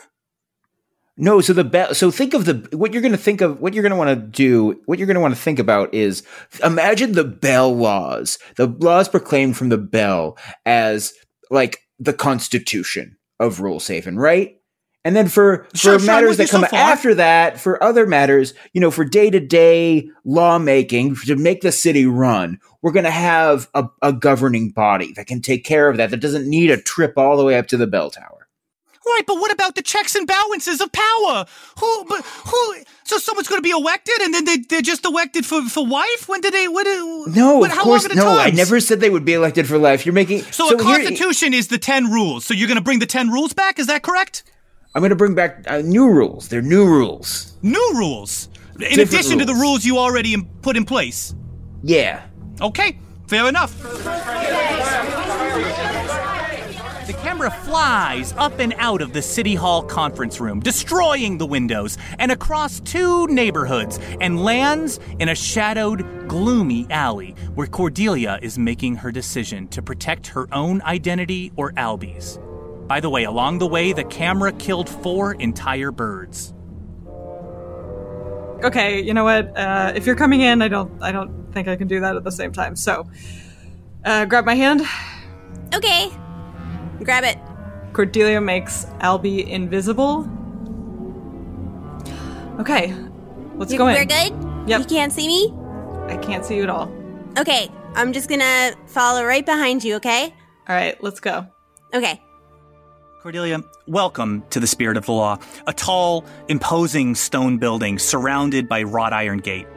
No, so the bell. So think of the what you're going to think of. What you're going to want to do. What you're going to want to think about is imagine the bell laws, the laws proclaimed from the bell as like the Constitution of Rule Haven, right? And then for for sure, matters you that come so after that, for other matters, you know, for day to day lawmaking to make the city run, we're going to have a, a governing body that can take care of that. That doesn't need a trip all the way up to the bell tower. Right, but what about the checks and balances of power? Who, but who? So someone's going to be elected, and then they they're just elected for for life. When did they? What? No, what, of how course, long no. I never said they would be elected for life. You're making So, a constitution is the ten rules. So you're going to bring the ten rules back? Is that correct? I'm going to bring back uh, new rules. They're new rules. New rules, in Different addition to the rules. rules you already im- put in place. Yeah. Okay, fair enough. The camera flies up and out of the City Hall conference room, destroying the windows and across two neighborhoods, and lands in a shadowed, gloomy alley where Cordelia is making her decision to protect her own identity or Albie's. By the way, along the way, the camera killed four entire birds. Okay, you know what? Uh, if you're coming in, I don't, I don't think I can do that at the same time. So, uh, grab my hand. Okay. Grab it. Cordelia makes Albie invisible. Okay, let's You- go in. We're good? Yep. You can't see me? I can't see you at all. Okay. I'm just gonna follow right behind you, okay? All right, let's go. Okay. Cordelia, welcome to the Spirit of the Law, a tall, imposing stone building surrounded by wrought iron gate.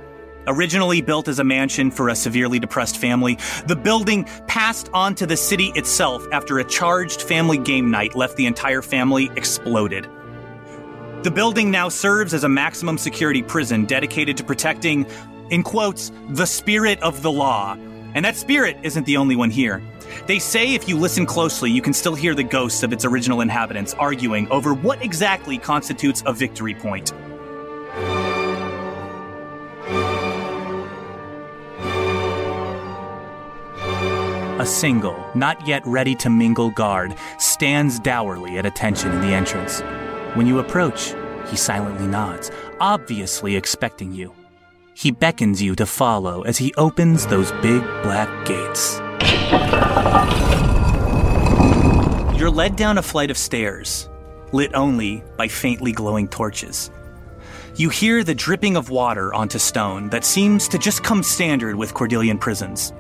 Originally built as a mansion for a severely depressed family, the building passed on to the city itself after a charged family game night left the entire family exploded. The building now serves as a maximum security prison dedicated to protecting, in quotes, the spirit of the law. And that spirit isn't the only one here. They say if you listen closely, you can still hear the ghosts of its original inhabitants arguing over what exactly constitutes a victory point. A single, not yet ready to mingle guard stands dourly at attention in the entrance. When you approach, he silently nods, obviously expecting you. He beckons you to follow as he opens those big black gates. You're led down a flight of stairs, lit only by faintly glowing torches. You hear the dripping of water onto stone that seems to just come standard with Cordelian prisons.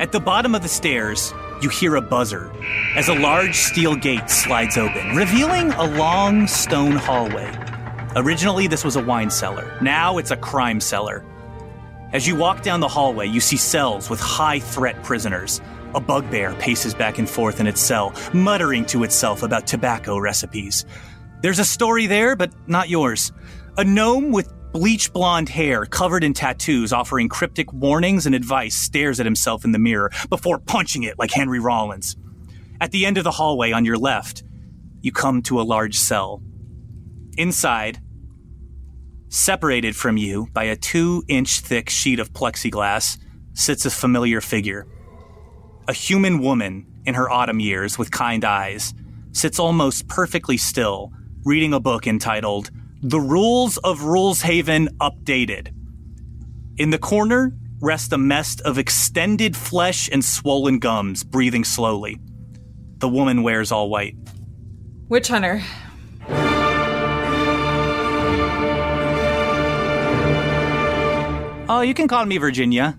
At the bottom of the stairs, you hear a buzzer as a large steel gate slides open, revealing a long stone hallway. Originally, this was a wine cellar. Now it's a crime cellar. As you walk down the hallway, you see cells with high threat prisoners. A bugbear paces back and forth in its cell, muttering to itself about tobacco recipes. There's a story there, but not yours. A gnome with bleach blonde hair covered in tattoos offering cryptic warnings and advice stares at himself in the mirror before punching it like Henry Rollins. At the end of the hallway on your left, you come to a large cell. Inside, separated from you by a two inch thick sheet of plexiglass, sits a familiar figure. A human woman in her autumn years with kind eyes sits almost perfectly still, reading a book entitled The Rules of Ruleshaven Updated. In the corner rests a mess of extended flesh and swollen gums, breathing slowly. The woman wears all white. Witch Hunter. Oh, you can call me Virginia.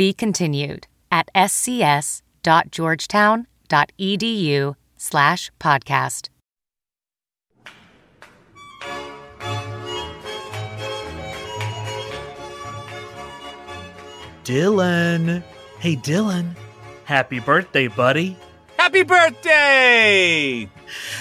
Be continued at scs.georgetown.edu slash podcast. Dylan. Hey, Dylan. Happy birthday, buddy. Happy birthday!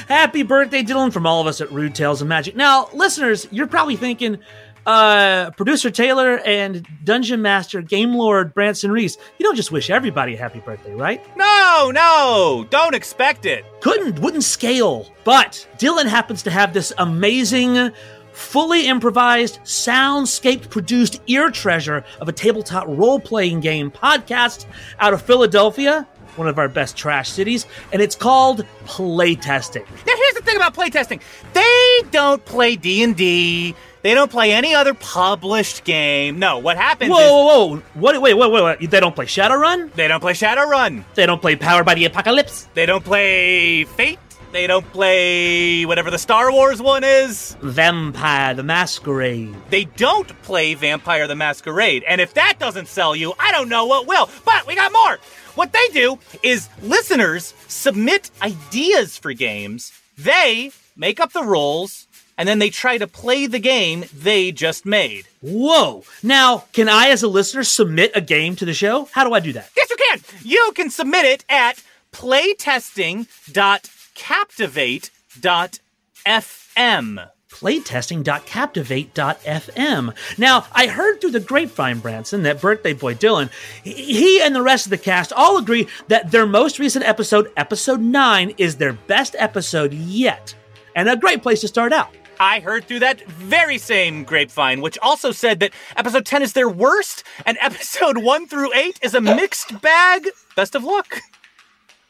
Happy birthday, Dylan, from all of us at Rude Tales of Magic. Now, listeners, you're probably thinking, uh, producer Taylor and Dungeon Master Game Lord Branson Reese, you don't just wish everybody a happy birthday, right? No, no, don't expect it. Couldn't, wouldn't scale. But Dylan happens to have this amazing, fully improvised, soundscape produced ear treasure of a tabletop role playing game podcast out of Philadelphia, one of our best trash cities, and it's called Playtesting. Now here's the thing about playtesting. They don't play D&D. They don't play any other published game. No, what happens Whoa, is whoa, whoa! What? Wait, wait, wait, wait! They don't play Shadowrun. they don't play Shadowrun. They don't play Powered by the Apocalypse. They don't play Fate. They don't play whatever the Star Wars one is. Vampire the Masquerade. They don't play Vampire the Masquerade. And if that doesn't sell you, I don't know what will. But we got more. What they do is listeners submit ideas for games. They make up the rules and then they try to play the game they just made. Whoa! Now, can I, as a listener, submit a game to the show? How do I do that? Yes, you can. You can submit it at playtesting.captivate.fm. playtesting.captivate.fm. Now, I heard through the grapevine, Branson, that birthday boy Dylan, he and the rest of the cast all agree that their most recent episode, episode 9, is their best episode yet. And a great place to start out. I heard through that very same grapevine, which also said that episode 10 is their worst and <laughs> episode 1 through 8 is a mixed bag. Best of luck.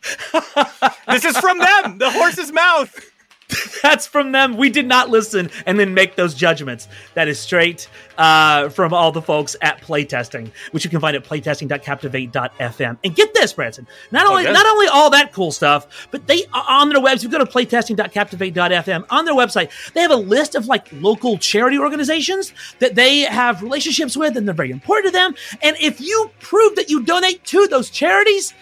<laughs> this is from them, the horse's mouth. <laughs> That's from them. We did not listen and then make those judgments. That is straight uh, from all the folks at Playtesting, which you can find at playtesting.captivate.fm. And get this, Branson. Not only Okay. not only all that cool stuff, but they on their website. You go to playtesting.captivate.fm. On their website, they have a list of like local charity organizations that they have relationships with, and they're very important to them. And if you prove that you donate to those charities,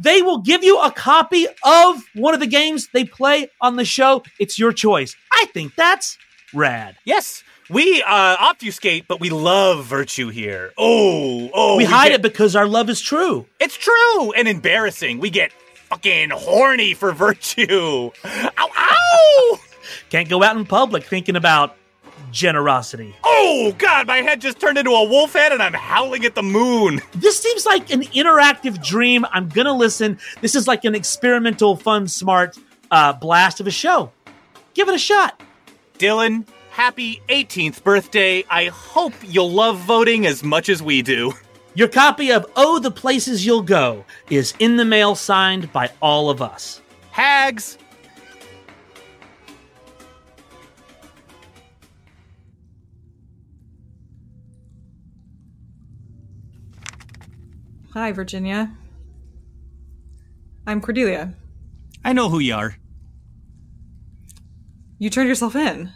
they will give you a copy of one of the games they play on the show. It's your choice. I think that's rad. Yes, we uh, obfuscate, but we love virtue here. Oh, oh. we, hide get- it because our love is true. It's true and embarrassing. We get fucking horny for virtue. Ow, ow! Can't go out in public thinking about generosity. Oh, God, my head just turned into a wolf head and I'm howling at the moon. This seems like an interactive dream. I'm gonna listen. This is like an experimental, fun, smart uh, blast of a show. Give it a shot. Dylan, happy 18th birthday. I hope you'll love voting as much as we do. Your copy of Oh, the Places You'll Go is in the mail, signed by all of us. Hags. Hi, Virginia. I'm Cordelia. I know who you are. You turned yourself in.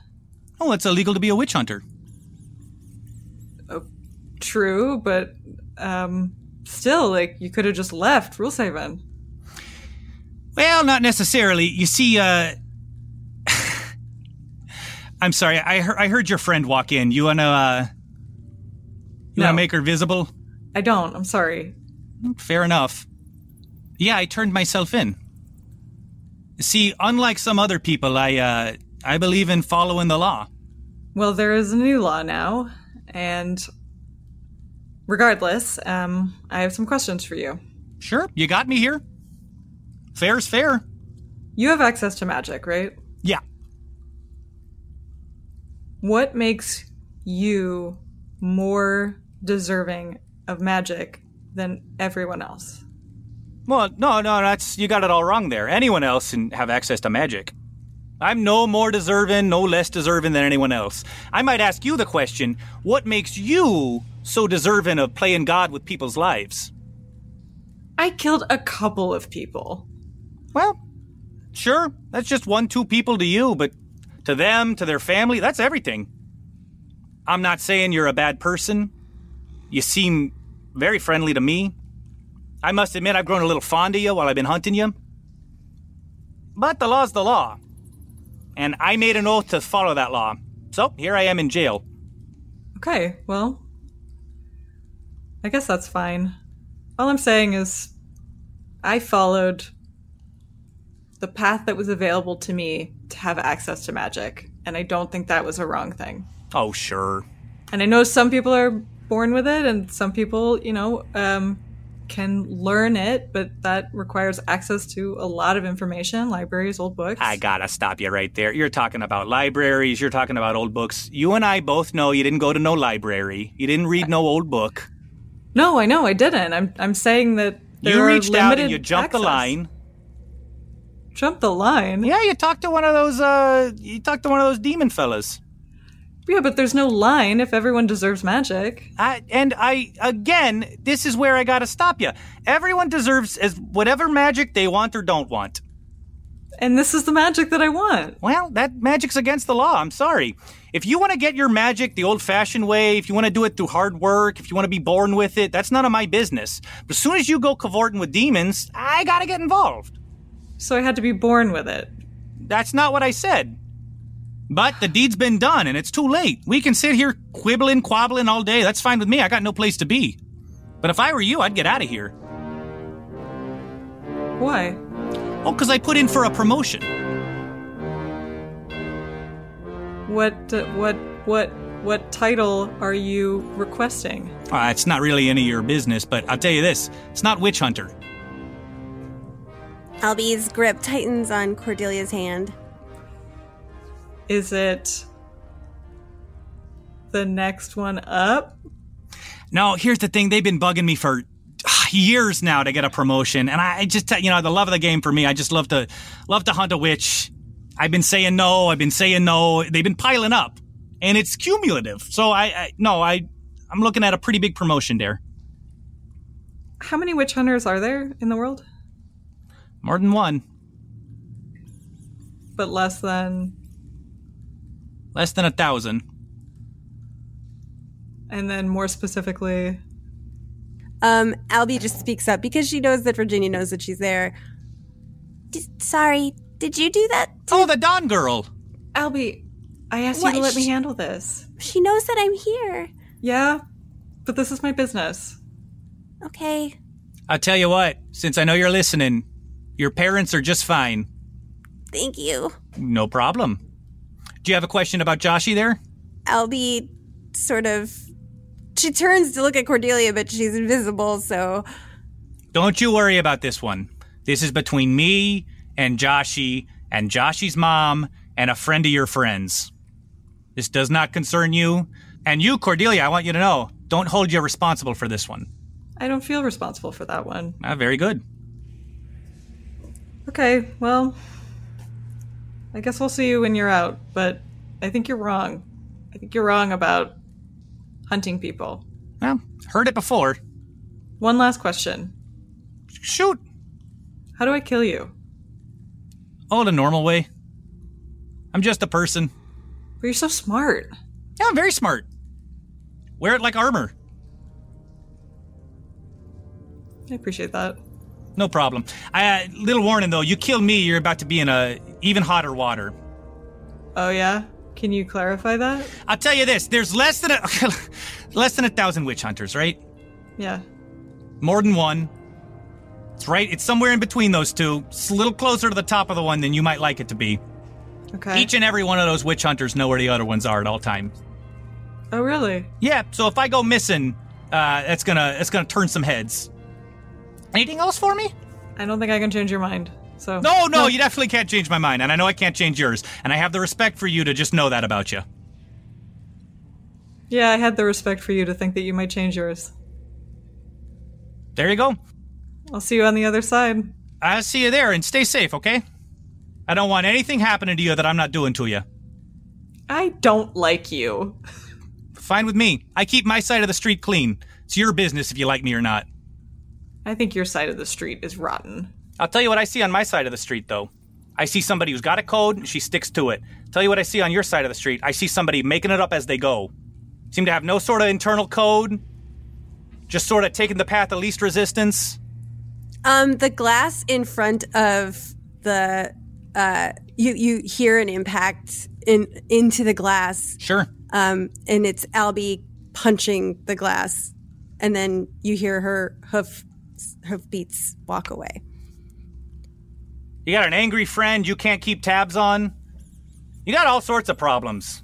Oh, it's illegal to be a witch hunter. Oh, True, but um, still, like you could have just left Rulehaven. Well, not necessarily. You see, uh. <laughs> I'm sorry. I heard, I heard your friend walk in. You wanna, uh. You No. wanna make her visible? I don't. I'm sorry. Fair enough. Yeah, I turned myself in. See, unlike some other people, I, uh. I believe in following the law. Well, there is a new law now, and regardless, um, I have some questions for you. Sure, you got me here. Fair's fair. You have access to magic, right? Yeah. What makes you more deserving of magic than everyone else? Well, no, no, that's you got it all wrong there. Anyone else can have access to magic. I'm no more deserving, no less deserving than anyone else. I might ask you the question: What makes you so deserving of playing God with people's lives? I killed a couple of people. Well, sure, that's just one, two people to you, but To them, to their family, that's everything. I'm not saying you're a bad person. You seem very friendly to me. I must admit, I've grown a little fond of you while I've been hunting you. But the law's the law. And I made an oath to follow that law. So here I am in jail. Okay, well, I guess that's fine. All I'm saying is, I followed the path that was available to me to have access to magic, and I don't think that was a wrong thing. Oh, sure. And I know some people are born with it, and some people, you know, um, can learn it, but that requires access to a lot of information, libraries, old books. I gotta stop you right there. You're talking about libraries, you're talking about old books. You and I both know you didn't go to no library. You didn't read no old book. No, I know I didn't. I'm I'm saying that there You are reached out and you jumped the line. Jump the line. Yeah, you talked to one of those uh you talked to one of those demon fellas. Yeah, but there's no line if everyone deserves magic. I, and I again, this is where I gotta stop you. Everyone deserves as whatever magic they want or don't want. And this is the magic that I want. Well, that magic's against the law. I'm sorry. If you want to get your magic the old-fashioned way, if you want to do it through hard work, if you want to be born with it, that's none of my business. But as soon as you go cavorting with demons, I gotta get involved. So I had to be born with it. That's not what I said. But the deed's been done, and it's too late. We can sit here quibbling, quabbling all day. That's fine with me. I got no place to be. But if I were you, I'd get out of here. Why? Oh, because I put in for a promotion. What uh, what what what title are you requesting? Uh, it's not really any of your business, but I'll tell you this it's not Witch Hunter. Albie's grip tightens on Cordelia's hand. Is it the next one up? No, here's the thing. They've been bugging me for years now to get a promotion, and I I just, you know, the love of the game for me. I just love to love to hunt a witch. I've been saying no. I've been saying no. They've been piling up, and it's cumulative. So I, I no, I, I'm looking at a pretty big promotion there. How many witch hunters are there in the world? More than one, But less than less than a thousand. and then more specifically Um, Albie just speaks up because she knows that Virginia knows that she's there. D- sorry, did you do that? Oh, the Dawn girl. Albie, I asked What? you to let me handle this. She knows that I'm here. Yeah, but this is my business. Okay. I'll tell you what. Since I know you're listening, your parents are just fine. Thank you. No problem. Do you have a question about Joshy there? Albie sort of. She turns to look at Cordelia, but she's invisible, so. Don't you worry about this one. This is between me and Joshy and Joshy's mom and a friend of your friends. This does not concern you. And you, Cordelia, I want you to know, don't hold you responsible for this one. I don't feel responsible for that one. Ah, very good. Okay, well, I guess we'll see you when you're out, but I think you're wrong. I think you're wrong about hunting people. Well, heard it before. One last question. Shoot. How do I kill you? Oh, the normal way. I'm just a person. But you're so smart. Yeah, I'm very smart. Wear it like armor. I appreciate that. No problem. I, uh, little warning though, you kill me, you're about to be in a even hotter water. Oh yeah? Can you clarify that? I'll tell you this: there's less than a <laughs> less than a thousand witch hunters, right? Yeah. More than one. It's right. It's somewhere in between those two. It's a little closer to the top of the one than you might like it to be. Okay. Each and every one of those witch hunters know where the other ones are at all times. Oh really? Yeah. So if I go missing, uh, that's gonna that's gonna turn some heads. Anything else for me? I don't think I can change your mind. So No, no, you definitely can't change my mind, and I know I can't change yours, and I have the respect for you to just know that about you. Yeah, I had the respect for you to think that you might change yours. There you go. I'll see you on the other side. I'll see you there, and stay safe, okay? I don't want anything happening to you that I'm not doing to you. I don't like you. Fine with me. I keep my side of the street clean. It's your business if you like me or not. I think your side of the street is rotten. I'll tell you what I see on my side of the street, though. I see somebody who's got a code and she sticks to it. Tell you what I see on your side of the street. I see somebody making it up as they go. Seem to have no sort of internal code. Just sort of taking the path of least resistance. Um, the glass in front of the uh, you you hear an impact in into the glass. Sure. Um, and it's Albie punching the glass, and then you hear her hoof hoof beats walk away. You got an angry friend you can't keep tabs on. You got all sorts of problems.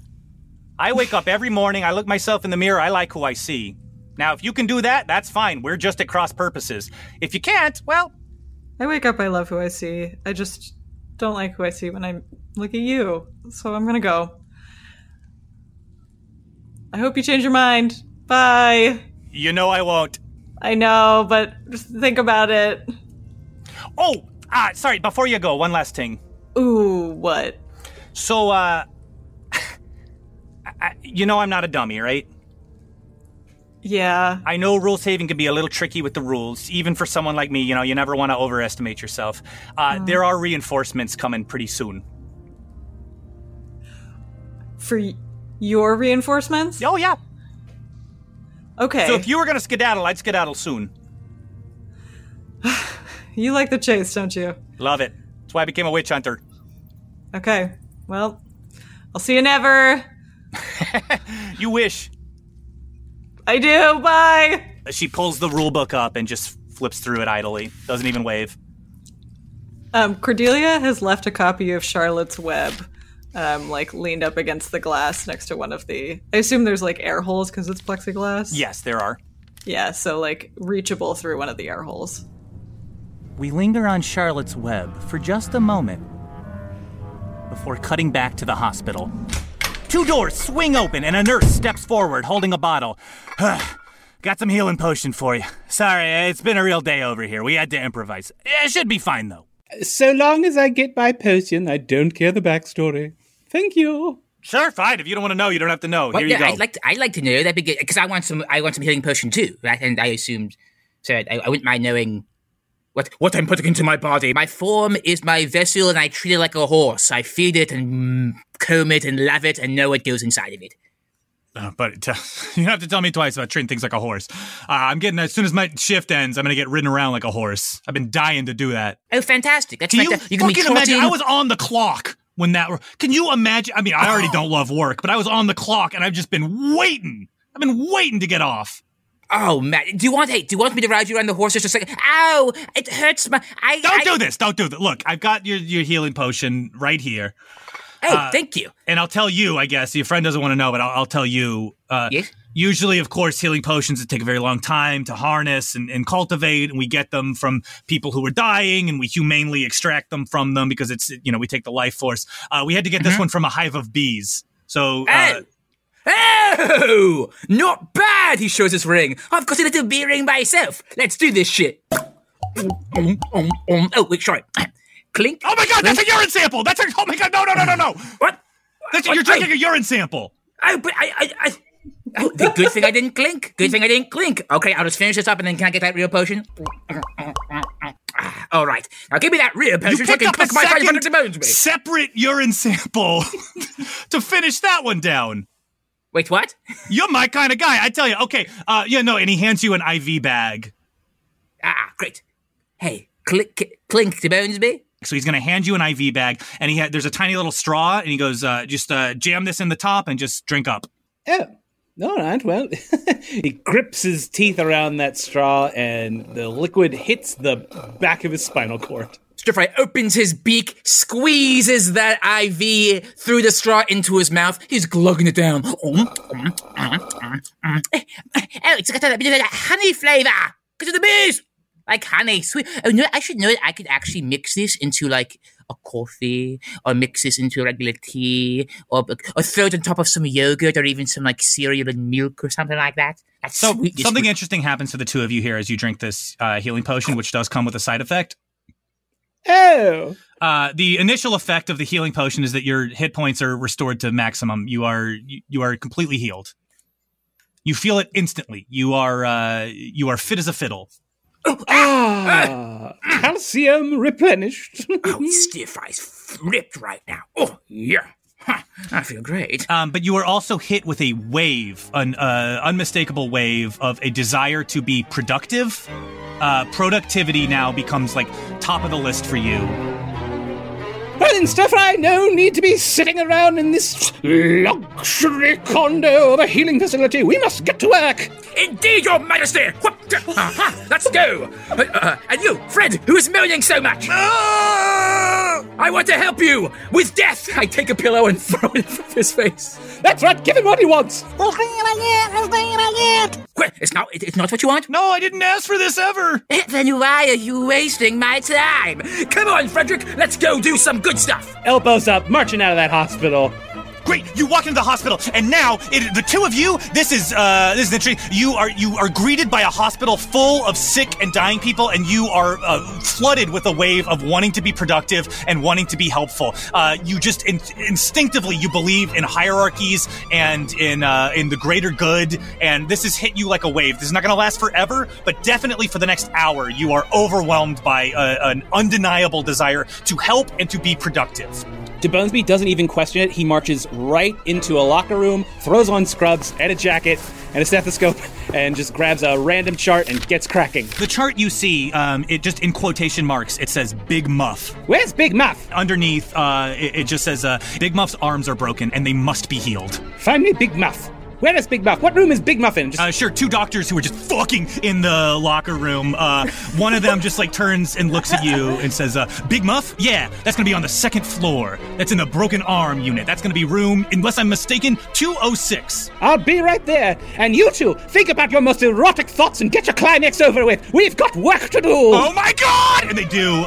I wake up every morning, I look myself in the mirror, I like who I see. Now, if you can do that, that's fine. We're just at cross purposes. If you can't, well, I wake up, I love who I see. I just don't like who I see when I look at you. So I'm gonna go. I hope you change your mind. Bye. you know I won't. I know, but just think about it. Oh, ah, sorry, before you go, one last thing. Ooh, what? So, uh, <laughs> I, you know I'm not a dummy, right? Yeah. I know Rules Haven can be a little tricky with the rules, even for someone like me. You know, you never want to overestimate yourself. Uh, Mm. There are reinforcements coming pretty soon. For y- your reinforcements? Oh, yeah. Okay. So if you were going to skedaddle, I'd skedaddle soon. <sighs> You like the chase, don't you? Love it. That's why I became a witch hunter. Okay. Well, I'll see you never. <laughs> You wish. I do. Bye. She pulls the rule book up and just flips through it idly. Doesn't even wave. Um, Cordelia has left a copy of Charlotte's Web, um, like leaned up against the glass next to one of the. I assume there's like air holes because it's plexiglass. Yes, there are. Yeah, so like reachable through one of the air holes. We linger on Charlotte's Web for just a moment before cutting back to the hospital. Two doors swing open and a nurse steps forward holding a bottle. <sighs> Got some healing potion for you. Sorry, it's been a real day over here. We had to improvise. It should be fine though. So long as I get my potion, I don't care the backstory. Thank you. Sure, fine. If you don't want to know, you don't have to know. Well, Here yeah, you go. I'd like to, I'd like to know that'd be good because I want some I want some healing potion too, right? And I assumed so I, I wouldn't mind knowing what what I'm putting into my body. My form is my vessel, and I treat it like a horse. I feed it and mm, comb it and lave it, and know what goes inside of it. Uh, but uh, <laughs> you don't have to tell me twice about treating things like a horse. Uh, I'm getting as soon as my shift ends, I'm gonna get ridden around like a horse. I've been dying to do that. Oh, fantastic! That's Can you fantastic. can be fucking imagine? I was on the clock when that. Can you imagine? I mean, I already don't love work, but I was on the clock and I've just been waiting. I've been waiting to get off. Oh man, do you want? Hey, do you want me to ride you around the horse just a second? Ow! It hurts my. I Don't I- do this. Don't do that. Look, I've got your your healing potion right here. Hey, Uh, thank you. And I'll tell you, I guess your friend doesn't want to know, but I'll, I'll tell you. Uh, Yes? Usually, of course, healing potions that take a very long time to harness and, and cultivate, and we get them from people who are dying, and we humanely extract them from them because it's you know we take the life force. Uh, we had to get this one from a hive of bees. So uh, Oh, not bad. He shows his ring. I've got a little bee ring myself. Let's do this shit. Oh, wait, sorry. Clink. Oh my god, that's a urine sample. That's a oh my god, no, no, no, no, no. What? That's What? you're drinking a urine sample. Oh, but I, I, I. Oh, the good thing I didn't clink. Good thing I didn't clink. Okay, I'll just finish this up and then can I get that real potion? All right. Now give me that real potion You so I can up a my second 500 bones with. separate urine sample <laughs> to finish that one down. Wait, what? You're my kind of guy. I tell you. Okay. Uh, yeah, no, and he hands you an IV bag. Ah, great. Hey, click, clink to Bonesby. So he's going to hand you an IV bag, and he ha- there's a tiny little straw, and he goes, uh, "Just uh, jam this in the top and just drink up." Oh, all right. Well, <laughs> he grips his teeth around that straw, and the liquid hits the back of his spinal cord. Stir Fry opens his beak, squeezes that IV through the straw into his mouth. He's glugging it down. Oh, it's got a bit of that honey flavor because of the bees. Like honey, sweet. Oh no, I should know that I could actually mix this into like a coffee, or mix this into regular tea, or, or throw it on top of some yogurt, or even some like cereal and milk or something like that. That's So sweet. something interesting happens to the two of you here as you drink this uh, healing potion, which does come with a side effect. Oh, Uh, the initial effect of the healing potion is that your hit points are restored to maximum. You are you, you are completely healed. You feel it instantly. You are uh, you are fit as a fiddle. Ah, calcium replenished. oh, stir fry's flipped right now. Oh, yeah. Huh, I feel great. Um, but you are also hit with a wave, an uh, unmistakable wave of a desire to be productive. Uh, productivity now becomes like top of the list for you. Well, then, Stir Fry, no need to be sitting around in this luxury condo of a healing facility. We must get to work. Indeed, Your Majesty. What? Uh-huh. Let's go. Uh, uh, and you, Fred, who is moaning so much? I want to help you with death. I take a pillow and <laughs> throw it in his face. That's right. Give him what he wants. Wait, it's not. It's not what you want. No, I didn't ask for this ever. Then why are you wasting my time? Come on, Frederick. Let's go do some good stuff. Elbows up, marching out of that hospital. Great, you walk into the hospital, and now it, the two of you. This is uh, this is interesting. You are you are greeted by a hospital full of sick and dying people, and you are uh, flooded with a wave of wanting to be productive and wanting to be helpful. Uh, you just in, instinctively you believe in hierarchies and in uh, in the greater good, and this has hit you like a wave. This is not going to last forever, but definitely for the next hour, you are overwhelmed by uh, an undeniable desire to help and to be productive. DeBonesby doesn't even question it. He marches right into a locker room, throws on scrubs and a jacket and a stethoscope, <laughs> and just grabs a random chart and gets cracking. The chart you see, um, it just in quotation marks, it says Big Muff. Where's Big Muff? Underneath, uh, it, it just says uh, Big Muff's arms are broken and they must be healed. Find me Big Muff. Where is Big Muff? What room is Big Muff in? Just- Uh, sure, two doctors who are just fucking in the locker room. Uh, one of them just like turns and looks at you and says, uh, "Big Muff, yeah, that's gonna be on the second floor. That's in the broken arm unit. That's gonna be room, unless I'm mistaken, 206." I'll be right there. And you two, think about your most erotic thoughts and get your climax over with. We've got work to do. Oh my god! And they do.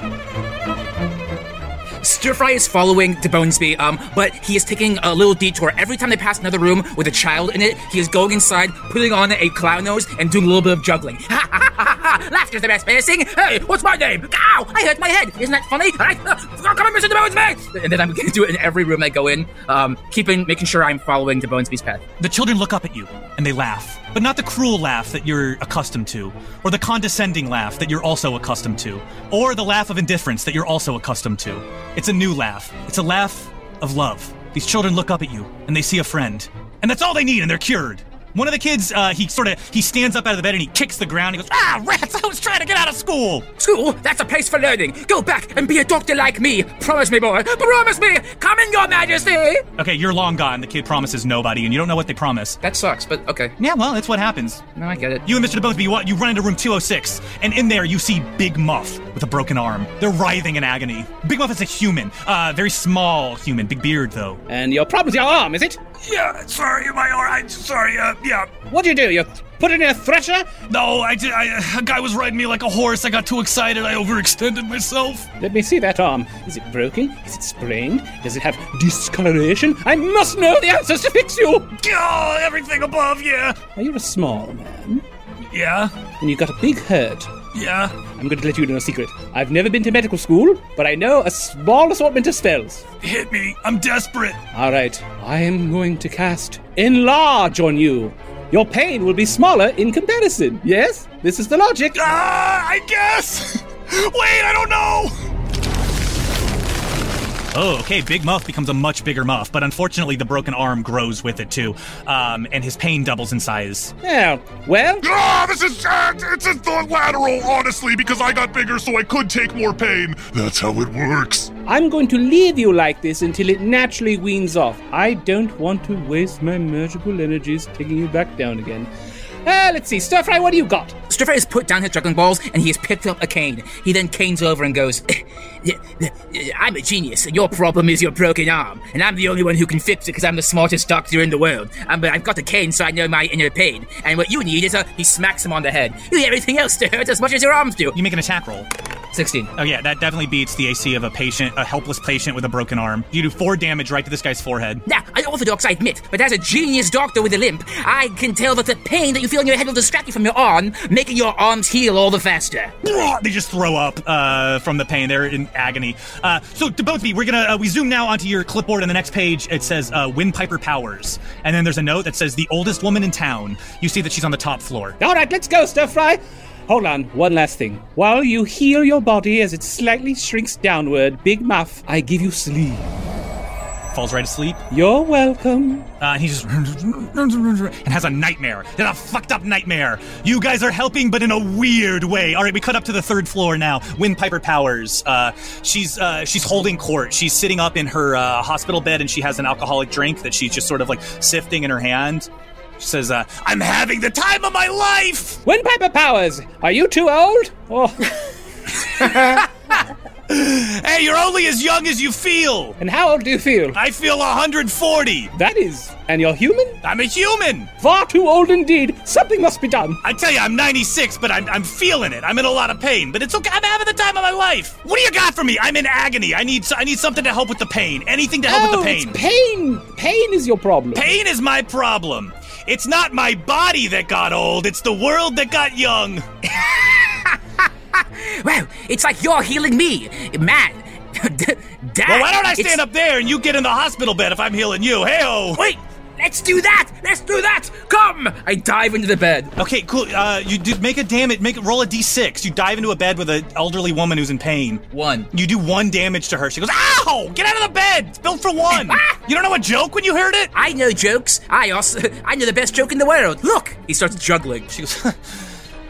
Stir Fry is following DeBonesby, um, but he is taking a little detour. Every time they pass another room with a child in it, he is going inside, putting on a clown nose, and doing a little bit of juggling. Ha ha ha ha! Laughter's the best medicine. Hey, what's my name? Ow! I hurt my head. Isn't that funny? Right? Uh, come on, Mr. DeBonesby! And then I'm going to do it in every room I go in, um, keeping, making sure I'm following DeBonesby's path. The children look up at you and they laugh, but not the cruel laugh that you're accustomed to, or the condescending laugh that you're also accustomed to, or the laugh of indifference that you're also accustomed to. It's a new laugh. It's a laugh of love. These children look up at you and they see a friend, and that's all they need, and they're cured. One of the kids, uh, he sort of he stands up out of the bed and he kicks the ground. He goes, "Ah, rats! I was trying to get out of school." School? That's a place for learning. Go back and be a doctor like me. Promise me, boy. Promise me. Come in, Your Majesty. Okay, you're long gone. The kid promises nobody, and you don't know what they promise. That sucks, but okay. Yeah, well, that's what happens. No, I get it. You and Mr. DeBonesby, you, you run into room 206, and in there you see Big Muff with a broken arm. They're writhing in agony. Big Muff is a human, uh, very small human, big beard though. And your problem's your arm, is it? Yeah, sorry, my arm. Sorry, uh, yeah. What'd you do? You put it in a thresher? No, I did. I, a guy was riding me like a horse. I got too excited. I overextended myself. Let me see that arm. Is it broken? Is it sprained? Does it have discoloration? I must know the answers to fix you! Oh, everything above, yeah. Now, you're a small man, Yeah, and you've got a big hurt. Yeah. I'm going to let you know a secret. I've never been to medical school, but I know a small assortment of spells. Hit me. I'm desperate. All right, I am going to cast Enlarge on you. Your pain will be smaller in comparison. Yes? This is the logic. Ah, I guess. <laughs> Wait, I don't know. Oh, okay. Big Muff becomes a much bigger Muff, but unfortunately, the broken arm grows with it too, um, and his pain doubles in size. Yeah, well, Ah, this is uh, it's a the lateral, honestly, because I got bigger, so I could take more pain. That's how it works. I'm going to leave you like this until it naturally weans off. I don't want to waste my magical energies taking you back down again. Uh, let's see, Stir Fry, what do you got? Stir Fry has put down his juggling balls and he has picked up a cane. He then canes over and goes, "Yeah, yeah, I'm a genius. Your problem is your broken arm, and I'm the only one who can fix it because I'm the smartest doctor in the world. Um, but I've got a cane so I know my inner pain. And what you need is a. He smacks him on the head. You need everything else to hurt as much as your arms do. You make an attack roll. 16. Oh yeah, that definitely beats the AC of a patient, a helpless patient with a broken arm. You do four damage right to this guy's forehead. Now, unorthodox, I admit, but as a genius doctor with a limp, I can tell that the pain that you feel in your head will distract you from your arm, making your arms heal all the faster. <laughs> They just throw up uh, from the pain. They're in agony. Uh, so, to both of you, we're gonna uh, we zoom now onto your clipboard. On the next page, it says uh, Windpiper Powers, and then there's a note that says the oldest woman in town. You see that she's on the top floor. All right, let's go, Stir Fry. Hold on, one last thing. While you heal your body as it slightly shrinks downward, Big Muff, I give you sleep. Falls right asleep. You're welcome. Uh, and he just and has a nightmare. It's a fucked up nightmare. You guys are helping, but in a weird way. All right, we cut up to the third floor now. Windpiper Powers. Uh, she's uh, she's holding court. She's sitting up in her uh, hospital bed, and she has an alcoholic drink that she's just sort of like sifting in her hand. She says, uh, "I'm having the time of my life." Windpiper Powers, are you too old? Oh. <laughs> <laughs> <laughs> hey, you're only as young as you feel. And how old do you feel? I feel 140. That is. And you're human? I'm a human. Far too old indeed. Something must be done. I tell you, I'm 96, but I'm, I'm feeling it. I'm in a lot of pain, but it's okay. I'm having the time of my life. What do you got for me? I'm in agony. I need I need something to help with the pain. Anything to help oh, with the pain. It's pain. Pain is your problem. Pain is my problem. It's not my body that got old. It's the world that got young. <laughs> <laughs> Wow, it's like you're healing me. Man. <laughs> Dad, well, why don't I stand up there and you get in the hospital bed if I'm healing you? Hey Wait! Let's do that! Let's do that! Come! I dive into the bed. Okay, cool. Uh, you do make a damage. Make roll a d6. You dive into a bed with an elderly woman who's in pain. One. You do one damage to her. She goes, "Ow! Get out of the bed! It's built for one." <laughs> you don't know a joke when you heard it? I know jokes. I also I know the best joke in the world. Look, he starts juggling. She goes,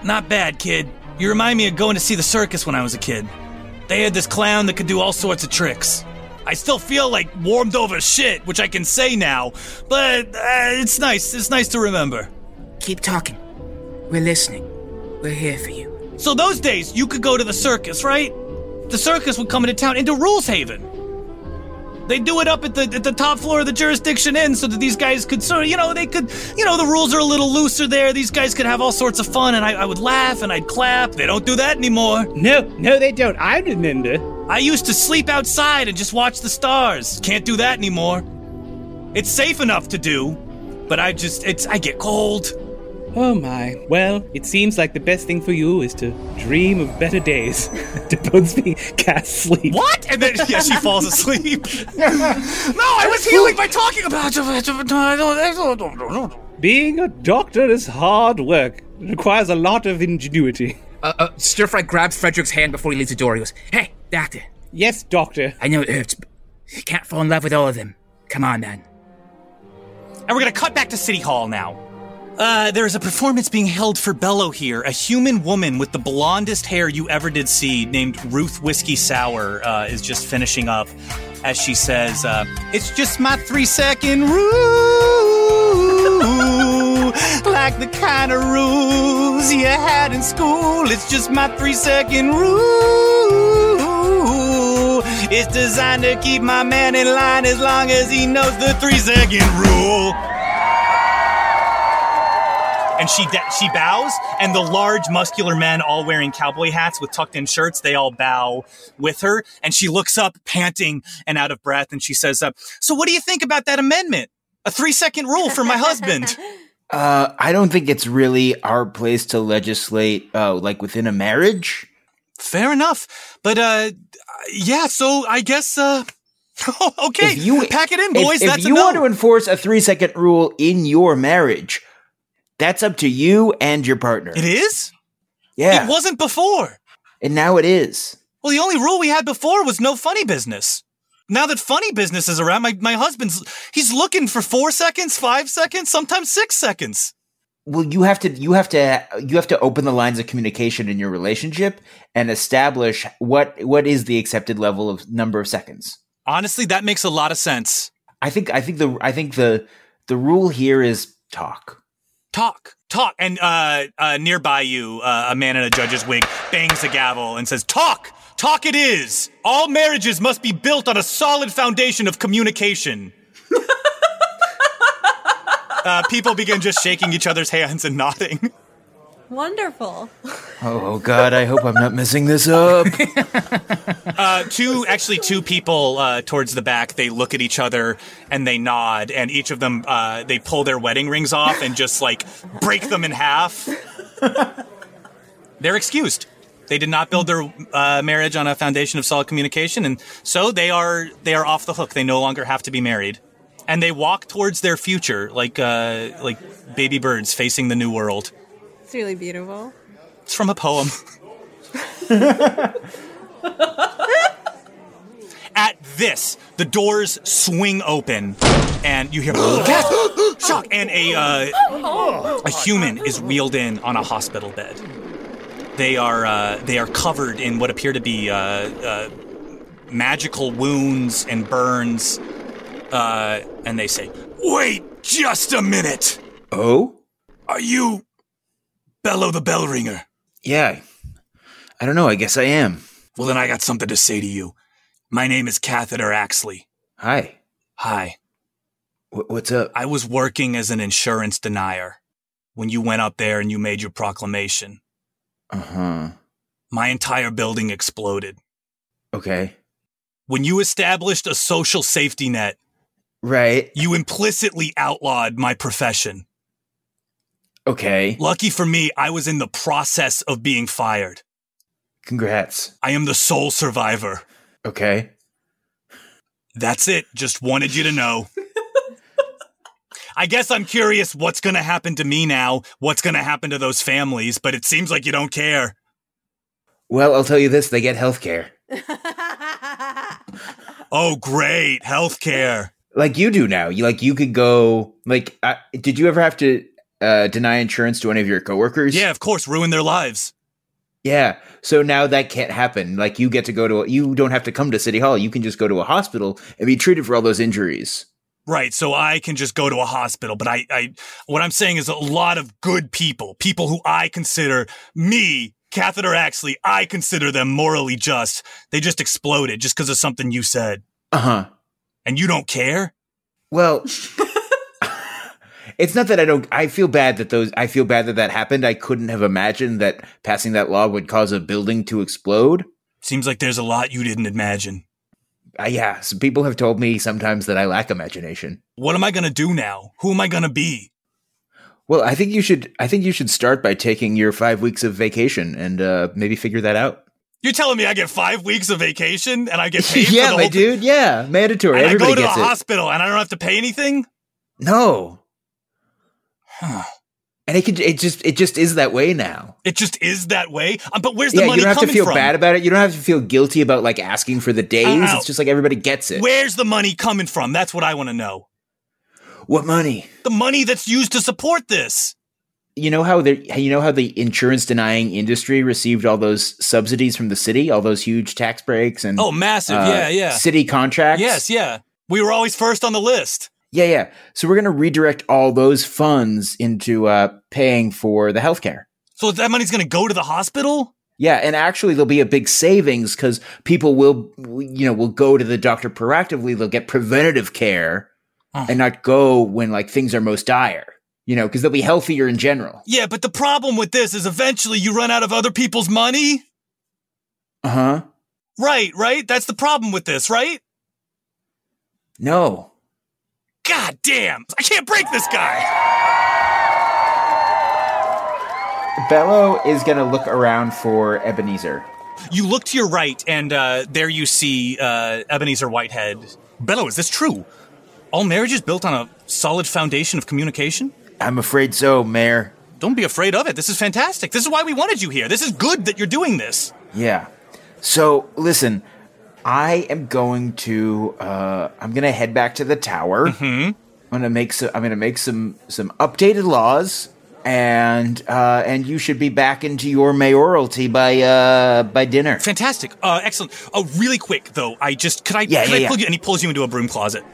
"Not bad, kid." You remind me of going to see the circus when I was a kid. They had this clown that could do all sorts of tricks. I still feel like warmed over shit, which I can say now, but uh, it's nice. It's nice to remember. Keep talking. We're listening. We're here for you. So those days, you could go to the circus, right? The circus would come into town, into Rules Haven. They do it up at the at the top floor of the jurisdiction inn so that these guys could sort of, you know, they could, you know, the rules are a little looser there. These guys could have all sorts of fun, and I, I would laugh and I'd clap. They don't do that anymore. No, no, they don't. I remember. I used to sleep outside and just watch the stars. Can't do that anymore. It's safe enough to do, but I just, it's, I get cold. Oh my. Well, it seems like the best thing for you is to dream of better days. <laughs> to both be cast sleep. What? And then yeah, she falls asleep. <laughs> no, I was healing by talking about Being a doctor is hard work. It requires a lot of ingenuity. Uh, uh, Stir Fry grabs Frederick's hand before he leaves the door. He goes, Hey, doctor. Yes, doctor. I know it hurts, but you can't fall in love with all of them. Come on, man. And we're gonna cut back to City Hall now. Uh, there's a performance being held for Bello here. A human woman with the blondest hair you ever did see, named Ruth Whiskey Sour, uh, is just finishing up as she says, uh, It's just my three second rule. like the kind of rules you had in school. It's just my three second rule. It's designed to keep my man in line as long as he knows the three second rule and she de- she bows, and the large, muscular men, all wearing cowboy hats with tucked in shirts, they all bow with her, and she looks up, panting and out of breath, and she says, uh, "So, what do you think about that amendment? A three second rule for my husband." <laughs> Uh, I don't think it's really our place to legislate, uh, like within a marriage. Fair enough, but uh, yeah. So I guess uh. <laughs> okay, If you pack it in, boys. If, if That's you a no. want to enforce a three second rule in your marriage, that's up to you and your partner. It is. Yeah, It wasn't before. and now it is. Well, the only rule we had before was no funny business. Now that funny business is around, my, my husband's he's looking for four seconds, five seconds, sometimes six seconds. Well, you have to you have to you have to open the lines of communication in your relationship and establish what what is the accepted level of number of seconds. Honestly, that makes a lot of sense. I think I think the I think the the rule here is talk. Talk, talk, and uh, uh, nearby you, uh, a man in a judge's wig bangs a gavel and says, "Talk, talk. It is. All marriages must be built on a solid foundation of communication." <laughs> uh, people begin just shaking each other's hands and nodding. Wonderful. Oh God, I hope I'm not messing this up. <laughs> uh, two, actually, two people uh, towards the back. They look at each other and they nod, and each of them uh, they pull their wedding rings off and just like break them in half. They're excused. They did not build their uh, marriage on a foundation of solid communication, and so they are they are off the hook. They no longer have to be married, and they walk towards their future like uh, like baby birds facing the new world. It's really beautiful. It's from a poem. At this, the doors swing open, and you hear <gasps> gasp, shock, and a uh, a human is wheeled in on a hospital bed. They are uh, they are covered in what appear to be uh, uh, magical wounds and burns, uh, and they say, "Wait just a minute. Oh? Are you Bello the Bell Ringer?" Yeah. I don't know. I guess I am. Well, then I got something to say to you. My name is Catheter Axley. Hi. Hi. Wh- what's up? I was working as an insurance denier when you went up there and you made your proclamation. Uh huh. My entire building exploded. Okay. When you established a social safety net, Right. you implicitly outlawed my profession. Okay. Lucky for me, I was in the process of being fired. Congrats. I am the sole survivor. Okay. That's it. Just wanted you to know. I guess I'm curious what's going to happen to me now, what's going to happen to those families, but it seems like you don't care. Well, I'll tell you this: they get health care, <laughs> Oh, great. Health care. like you do now. You like you could go. Like, I, did you ever have to uh, deny insurance to any of your coworkers? Yeah, of course, ruin their lives. Yeah. So now that can't happen. Like, you get to go to. You don't have to come to City Hall. You can just go to a hospital and be treated for all those injuries. Right, so I can just go to a hospital, but I, I, what I'm saying is a lot of good people, people who I consider me, Catheter Axley, I consider them morally just. They just exploded just because of something you said, Uh huh. and you don't care. Well, <laughs> it's not that I don't. I feel bad that those. I feel bad that that happened. I couldn't have imagined that passing that law would cause a building to explode. Seems like there's a lot you didn't imagine. Uh, yeah, some people have told me sometimes that I lack imagination. What am I gonna do now? Who am I gonna be? Well, I think you should. I think you should start by taking your five weeks of vacation and uh, maybe figure that out. You're telling me I get five weeks of vacation and I get <laughs> paid? for yeah, my dude. Yeah, mandatory. And I go to the it. hospital and I don't have to pay anything. No. And it could. It just. It just is that way now. It just is that way. Um, but where's the yeah, money you don't have to feel from? bad about it. You don't have to feel guilty about like asking for the days. Ow. It's just like everybody gets it. Where's the money coming from? That's what I want to know. What money? The money that's used to support this. You know how the you know how the insurance denying industry received all those subsidies from the city, all those huge tax breaks and Oh, massive. uh, yeah, yeah. city contracts. Yes, yeah. We were always first on the list. Yeah, yeah. So we're going to redirect all those funds into uh, paying for the healthcare. So that money's going to go to the hospital? Yeah, and actually there'll be a big savings because people will, you know, will go to the doctor proactively. They'll get preventative care Oh. and not go when like things are most dire. You know, because they'll be healthier in general. Yeah, but the problem with this is eventually you run out of other people's money. Uh huh. Right, right? That's the problem with this, right? No. God damn. I can't break this guy. Bello is going to look around for Ebenezer. You look to your right, and uh, there you see uh, Ebenezer Whitehead. Bello, is this true? All marriages built on a solid foundation of communication? I'm afraid so, Mayor. Don't be afraid of it. This is fantastic. This is why we wanted you here. This is good that you're doing this. Yeah. So listen, I am going to uh I'm gonna head back to the tower. Mm-hmm. I'm gonna make some I'm gonna make some some updated laws and uh and you should be back into your mayoralty by uh by dinner. Fantastic. Uh, excellent. Oh, really quick though. I just could I? Yeah, could yeah, I yeah. pull you? And he pulls you into a broom closet.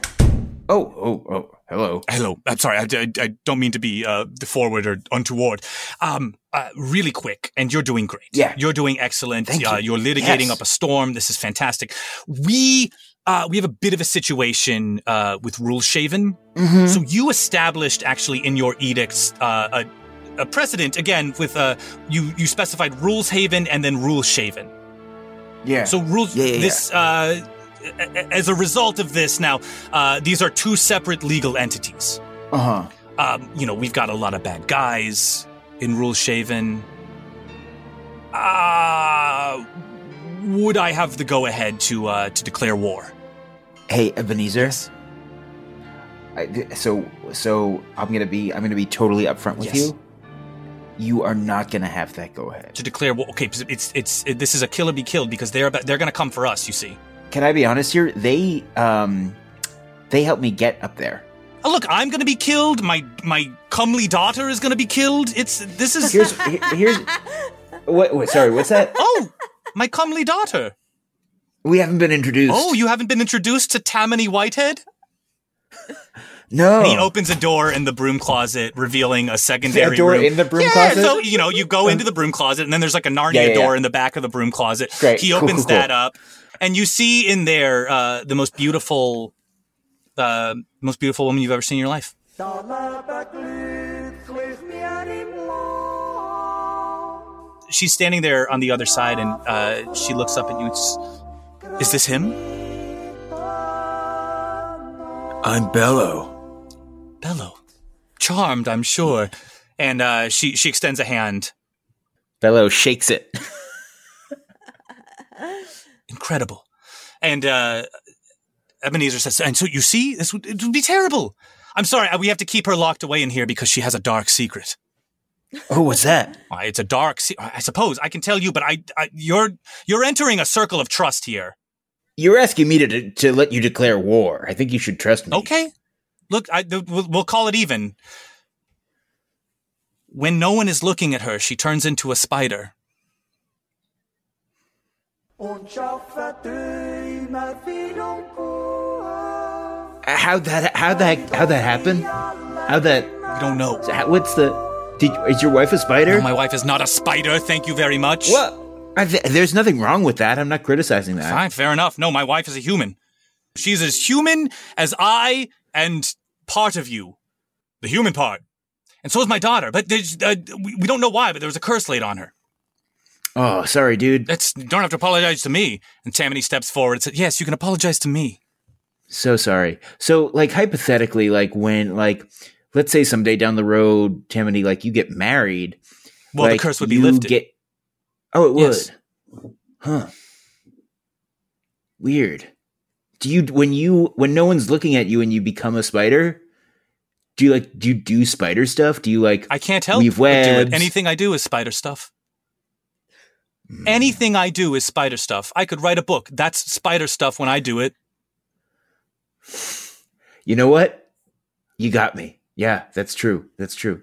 Oh, oh, oh. Hello. Hello. I'm sorry. I, I, I don't mean to be uh, forward or untoward. Um, uh, really quick, and you're doing great. Yeah. you're doing excellent. Thank uh, you. You're litigating Yes. up a storm. This is fantastic. We. Uh, we have a bit of a situation uh, with Rule Shaven. Mhm. So you established actually in your edicts uh, a, a precedent again with uh, you you specified Rules Haven and then Rule Shaven. Yeah. So rules. Yeah, yeah, yeah. this uh, a- a- as a result of this, now uh, these are two separate legal entities. Uh-huh. Um, you know, we've got a lot of bad guys in Rule Shaven. Uh, would I have the go ahead to uh, to declare war? Hey, Ebenezer. I, so so I'm gonna be I'm gonna be totally upfront with Yes. you. you are not going to have that go ahead. To declare, well, okay, it's it's it, this is a kill or be killed because they're about, they're going to come for us. You see. Can I be honest here? They um they helped me get up there. Oh, look, I'm going to be killed. My my comely daughter is going to be killed. It's this is Here's here's what, sorry, what's that? <laughs> oh, my comely daughter. We haven't been introduced. Oh, you haven't been introduced to Tammany Whitehead? no. And he opens a door in the broom closet, revealing a secondary A door room. in the broom yeah, closet? So you know, you go into the broom closet, and then there's like a Narnia Yeah, yeah, door in the back of the broom closet. Great. He opens cool, cool. that up, and you see in there uh, the most beautiful, uh, most beautiful woman you've ever seen in your life. She's standing there on the other side, and uh, she looks up at you. It's, Is this him? I'm Bello. Bello. Charmed, I'm sure. And uh, she she extends a hand. Bello shakes it. <laughs> Incredible. And uh, Ebenezer says, and so you see, this would, it would be terrible. I'm sorry, uh, we have to keep her locked away in here because she has a dark secret. Oh, what's that? <laughs> It's a dark. Se- I suppose I can tell you, but I, I, you're you're entering a circle of trust here. You're asking me to to let you declare war. I think you should trust me. Okay, look, I, we'll, we'll call it even. When no one is looking at her, she turns into a spider. How that how that how that happen? How that We don't know. so how- what's the did is your wife a spider? No, my wife is not a spider. Thank you very much. What? I th- there's nothing wrong with that. I'm not criticizing that. Fine, fair enough. No, my wife is a human. She's as human as I and part of you, the human part. And so is my daughter. But there's, uh, we, we don't know why, but there was a curse laid on her. Oh, sorry, dude. That's you don't have to apologize to me. And Tammany steps forward and says, "Yes, you can apologize to me." So sorry. So like hypothetically, like when like let's say someday down the road, Tammany, like you get married. Well, the curse would be lifted. Get, oh, it would. Yes. Huh. Weird. Do you when you when no one's looking at you and you become a spider? Do you like do you do spider stuff? Do you like I can't help weave webs? it. Anything I do is spider stuff. Hmm. Anything I do is spider stuff. I could write a book. That's spider stuff when I do it. You know what? You got me. Yeah, that's true. That's true.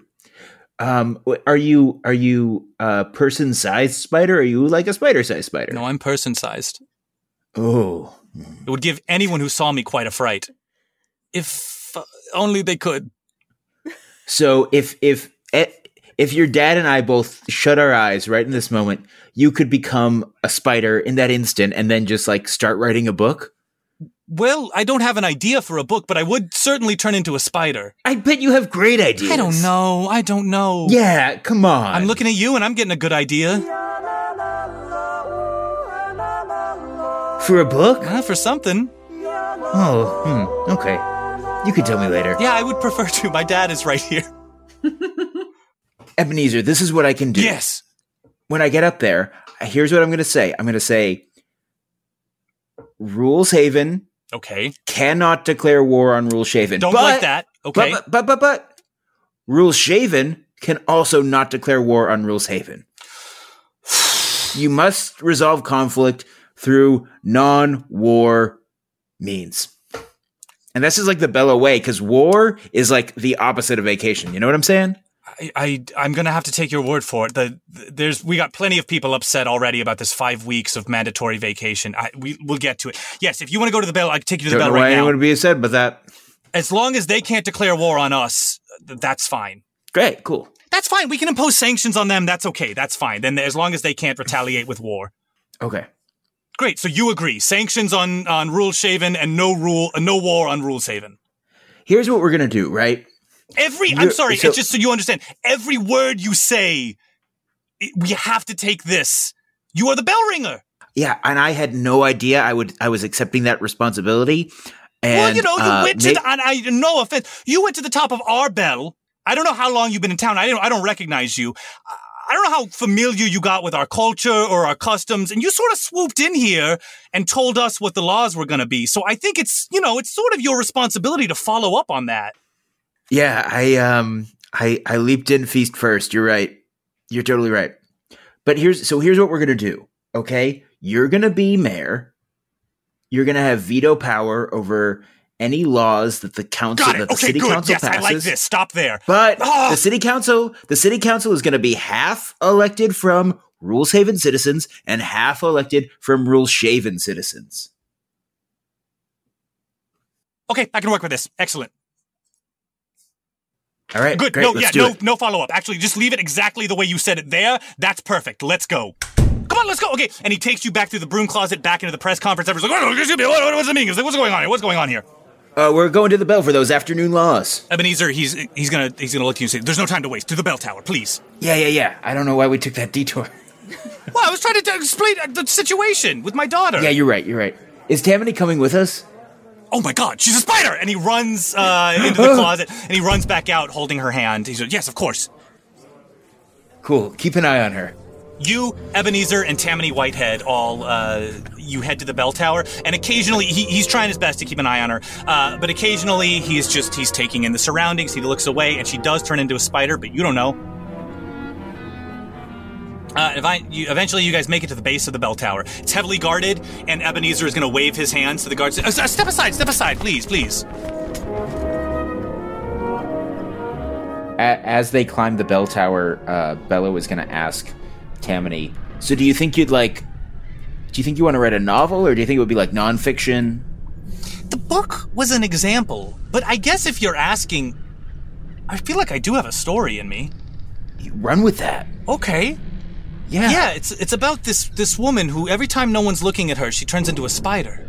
Um, are you are you a person sized spider? Or are you like a spider sized spider? No, I'm person sized. Oh, It would give anyone who saw me quite a fright. If uh, only they could. so if if eh, if your dad and I both shut our eyes right in this moment, you could become a spider in that instant, and then just like start writing a book. Well, I don't have an idea for a book, but I would certainly turn into a spider. I bet you have great ideas. I don't know. I don't know. Yeah, come on. I'm looking at you and I'm getting a good idea. for a book. Uh, for something. Oh, hmm. Okay. You could tell me later. Yeah, I would prefer to. My dad is right here. <laughs> Ebenezer, this is what I can do. Yes. When I get up there, here's what I'm going to say. I'm going to say, Rules Haven Okay. cannot declare war on Rules Shaven. Don't but, like that. Okay. But, but, but, but, Rules Shaven can also not declare war on Rules Haven. <sighs> You must resolve conflict through non-war means. And this is like the Bello way, because war is like the opposite of vacation. You know what I'm saying? I, I I'm gonna have to take your word for it. The, the there's we got plenty of people upset already about this five weeks of mandatory vacation. I, we we'll get to it. Yes, if you want to go to the bell, I can take you to the Don't bell know why right now. anyone would be upset about that. As long as they can't declare war on us, that's fine. Great, cool. That's fine. We can impose sanctions on them. That's okay. That's fine. Then as long as they can't retaliate with war. Okay. Great. So you agree? Sanctions on on Rule Shaven and no rule, uh, no war on Rule Shaven. Here's what we're gonna do, right? Every, I'm sorry, so- it's just so you understand. Every word you say, it, we have to take this. You are the bell ringer. Yeah, and I had no idea I would I was accepting that responsibility. And well, you know, you uh, went to, and I, no offense, you went to the top of our bell. I don't know how long you've been in town. I don't, I don't recognize you. I don't know how familiar you got with our culture or our customs, and you sort of swooped in here and told us what the laws were going to be. So I think it's, you know, it's sort of your responsibility to follow up on that. Yeah, I um I I leaped in feast first. You're right. You're totally right. But here's so here's what we're gonna do. Okay, you're gonna be mayor. You're gonna have veto power over any laws that the council that the Okay, city good. council Yes, I like this. Stop there. But Ah! the city council, the city council is going to be half elected from rules haven citizens and half elected from rules shaven citizens. Okay, I can work with this. Excellent. All right, Good. great. no, let's yeah, no, it. no follow up. Actually, just leave it exactly the way you said it there. That's perfect. Let's go. Come on, let's go. Okay, and he takes you back through the broom closet, back into the press conference. Everyone's like, what, what, what, what's the meaning? What's going on here? What's going on here? Uh, we're going to the bell for those afternoon laws. Ebenezer, he's he's gonna he's gonna look at you and say, "There's no time to waste. To the bell tower, please." Yeah, yeah, yeah. I don't know why we took that detour. <laughs> Well, I was trying to explain uh, the situation with my daughter. Yeah, you're right. You're right. Is Tammany coming with us? Oh my god, she's a spider! And he runs uh, <laughs> into the closet and he runs back out holding her hand. He says, Yes, of course. Cool. Keep an eye on her. You, Ebenezer, and Tammany Whitehead all uh, you head to the bell tower, and occasionally he, he's trying his best to keep an eye on her, uh, but occasionally he's just he's taking in the surroundings. He looks away, and she does turn into a spider, but you don't know. Uh, if I, you, eventually, you guys make it to the base of the bell tower. It's heavily guarded, and Ebenezer is going to wave his hands to the guards. Uh, step aside, step aside, please, please. As they climb the bell tower, uh, Bello was going to ask Tammany, "So, do you think you'd like? Do you think you want to write a novel, or do you think it would be like nonfiction?" The book was an example, but I guess if you're asking, I feel like I do have a story in me. Run with that. Okay. Yeah. Yeah, it's it's about this this woman who every time no one's looking at her, she turns into a spider.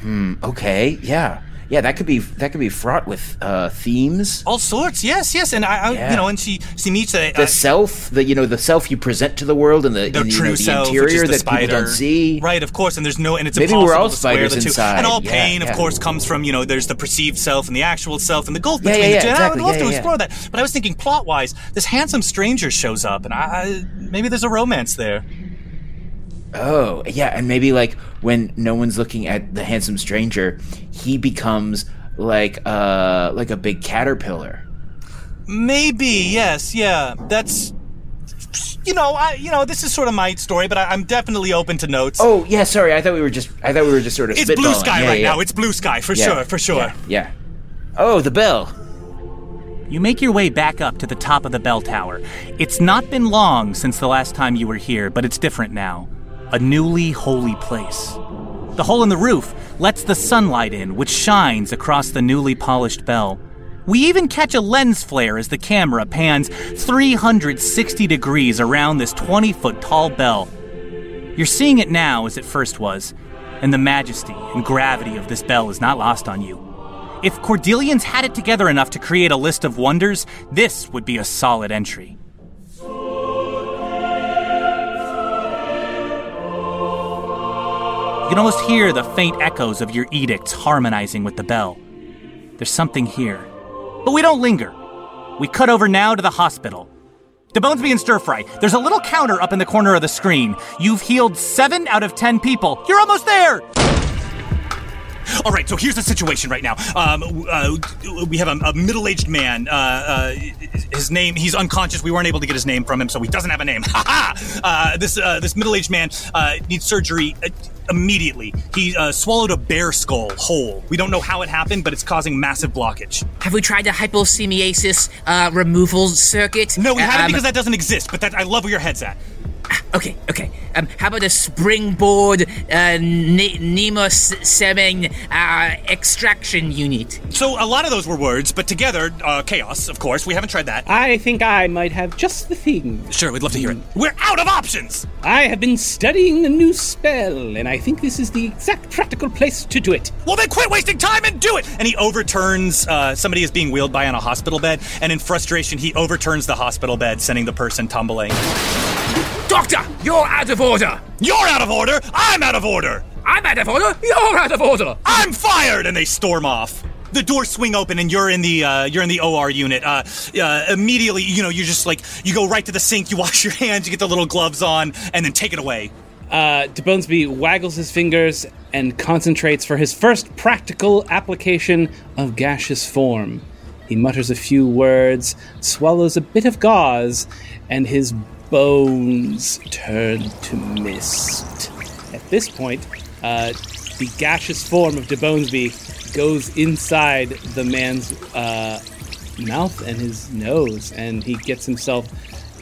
Hmm. Okay. Yeah. Yeah. That could be that could be fraught with uh, themes. All sorts. Yes, yes, and I, I Yeah. you know, and she she meets a, The a- self, the you know, the self you present to the world, and the, the and, true know, the self, interior which is the that spider. people don't see. Right, of course, and there's no, and it's Maybe we're all spiders inside. And all Yeah, pain, yeah. of course, comes from you know, there's the perceived self and the actual self, and the gulf between yeah, the two. And I would love to explore that, but I was thinking plot wise, this handsome stranger shows up, and I, I maybe there's a romance there. Oh, yeah, and maybe like when no one's looking at the handsome stranger, he becomes like uh like a big caterpillar. Maybe yes, yeah. That's you know, I you know, this is sort of my story, but I, I'm definitely open to notes. Oh, yeah, sorry. I thought we were just I thought we were just sort of It's blue sky Yeah, right yeah. now. It's blue sky for Yeah, sure, for sure. Yeah, yeah. Oh, the bell. You make your way back up to the top of the bell tower. It's not been long since the last time you were here, but it's different now. A newly holy place. The hole in the roof lets the sunlight in, which shines across the newly polished bell. We even catch a lens flare as the camera pans 360 degrees around this 20 foot tall bell. You're seeing it now as it first was, and the majesty and gravity of this bell is not lost on you. If Cordelians had it together enough to create a list of wonders, this would be a solid entry. You can almost hear the faint echoes of your edicts harmonizing with the bell. There's something here. But we don't linger. We cut over now to the hospital. The bones being stir fry. There's a little counter up in the corner of the screen. You've healed seven out of ten people. You're almost there! All right, so here's the situation right now. Um, uh, we have a, a middle-aged man. Uh, uh, his name, he's unconscious. We weren't able to get his name from him, so he doesn't have a name. <laughs> Ha ha! Uh, this uh, this middle-aged man uh, needs surgery uh, immediately. He uh, swallowed a bear skull whole. We don't know how it happened, but it's causing massive blockage. Have we tried the hyposemiasis uh, removal circuit? No, we haven't Um, because that doesn't exist. But that I love where your head's at. Okay, okay. Um, how about a springboard uh, ne- Nemo Semen uh, extraction unit? So a lot of those were words, but together, uh, chaos. Of course, we haven't tried that. I think I might have just the thing. Sure, we'd love to hear it. We're out of options. I have been studying a new spell, and I think this is the exact practical place to do it. Well, then quit wasting time and do it! And he overturns, uh, somebody is being wheeled by on a hospital bed, and in frustration, he overturns the hospital bed, sending the person tumbling. Doctor, you're out of order! You're out of order! I'm out of order! I'm out of order! You're out of order! I'm fired! And they storm off. The doors swing open, and you're in the uh, you're in the OR unit. Uh, uh, immediately, you know, you're just like you go right to the sink, you wash <laughs> your hands, you get the little gloves on, and then take it away. Uh, DeBonesby waggles his fingers and concentrates for his first practical application of gaseous form. He mutters a few words, swallows a bit of gauze, and his bones turn to mist. At this point, uh, the gaseous form of DeBonesby goes inside the man's uh, mouth and his nose, and he gets himself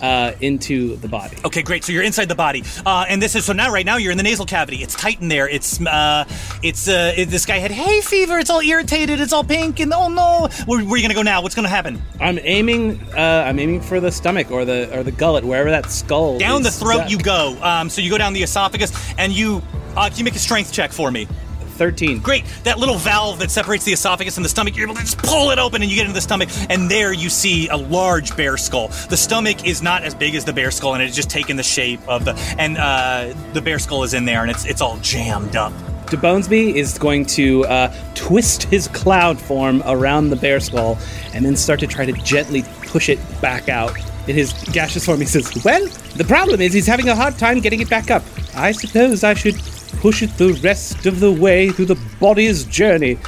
uh, into the body. Okay, great. So you're inside the body, uh, and this is so now. Right now, you're in the nasal cavity. It's tight in there. It's uh, it's uh, it, this guy had hay fever. It's all irritated. It's all pink, and oh no, where, where are you gonna go now? What's gonna happen? I'm aiming. Uh, I'm aiming for the stomach or the or the gullet, wherever that skull. Down the throat stuck. you go. Um, so you go down the esophagus, and you uh, can you make a strength check for me? 13. Great. That little valve that separates the esophagus and the stomach, you're able to just pull it open and you get into the stomach, and there you see a large bear skull. The stomach is not as big as the bear skull, and it's just taken the shape of the and uh, the bear skull is in there, and it's it's all jammed up. DeBonesby is going to uh, twist his cloud form around the bear skull and then start to try to gently push it back out. In his gaseous form, he says, Well, the problem is he's having a hard time getting it back up. I suppose I should push it the rest of the way through the body's journey.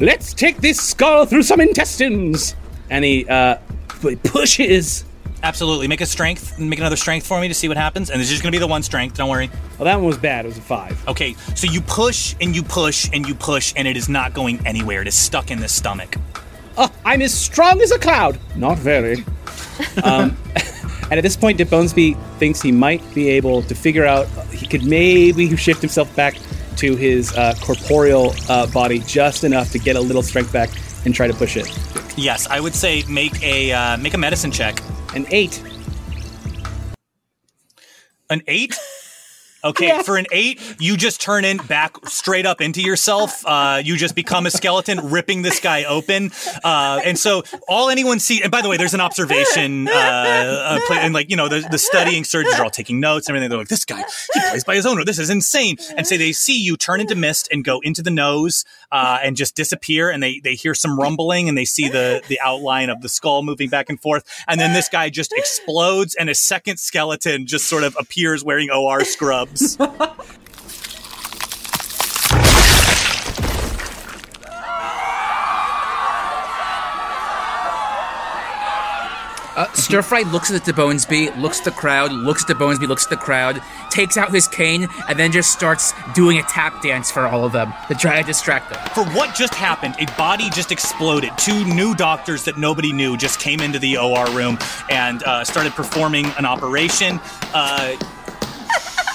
Let's take this skull through some intestines. And he uh, pu- pushes. Absolutely. Make a strength. Make another strength for me to see what happens. And this is just going to be the one strength. Don't worry. Well, that one was bad. It was a five. Okay, so you push and you push and you push, and it is not going anywhere. It is stuck in the stomach. Oh, I'm as strong as a cloud. Not very. <laughs> um, and at this point, DeBonesby thinks he might be able to figure out he could maybe shift himself back to his uh, corporeal uh, body just enough to get a little strength back and try to push it. Yes, I would say make a uh, make a medicine check. An eight. An eight. Okay, for an eight, you just turn in back straight up into yourself. Uh, you just become a skeleton, ripping this guy open. Uh, and so all anyone see, and by the way, there's an observation, uh, uh, play, and like you know, the, the studying surgeons are all taking notes and everything. They're like, this guy, he plays by his own rule. This is insane. And so they see you turn into mist and go into the nose uh, and just disappear. And they they hear some rumbling and they see the the outline of the skull moving back and forth. And then this guy just explodes, and a second skeleton just sort of appears wearing OR scrubs. <laughs> Uh, Stir Fry looks at DeBonesby, looks at the crowd, looks at DeBonesby, looks at the crowd, takes out his cane, and then just starts doing a tap dance for all of them to try to distract them. For what just happened, a body just exploded. Two new doctors that nobody knew just came into the OR room and uh, started performing an operation. Uh,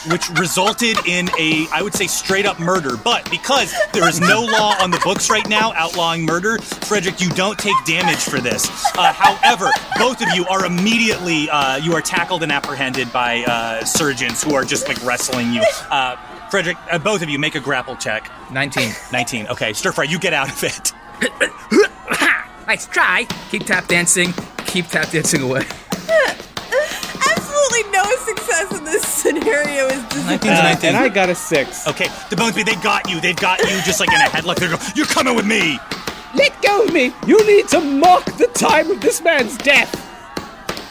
which resulted in a, I would say, straight up murder. But because there is no law on the books right now outlawing murder, Frederick, you don't take damage for this. Uh, however, both of you are immediately, uh, you are tackled and apprehended by uh, surgeons who are just like wrestling you. Uh, Frederick, uh, both of you make a grapple check. 19. 19. Okay, Stir Fry, you get out of it. <coughs> Nice try. Keep tap dancing. Keep tap dancing away. <laughs> Absolutely no success in this scenario is just Uh, and I got a six. Okay, DeBonesby, they got you. They've got you just like in a headlock. They're going, you're coming with me. Let go of me! You need to mark the time of this man's death!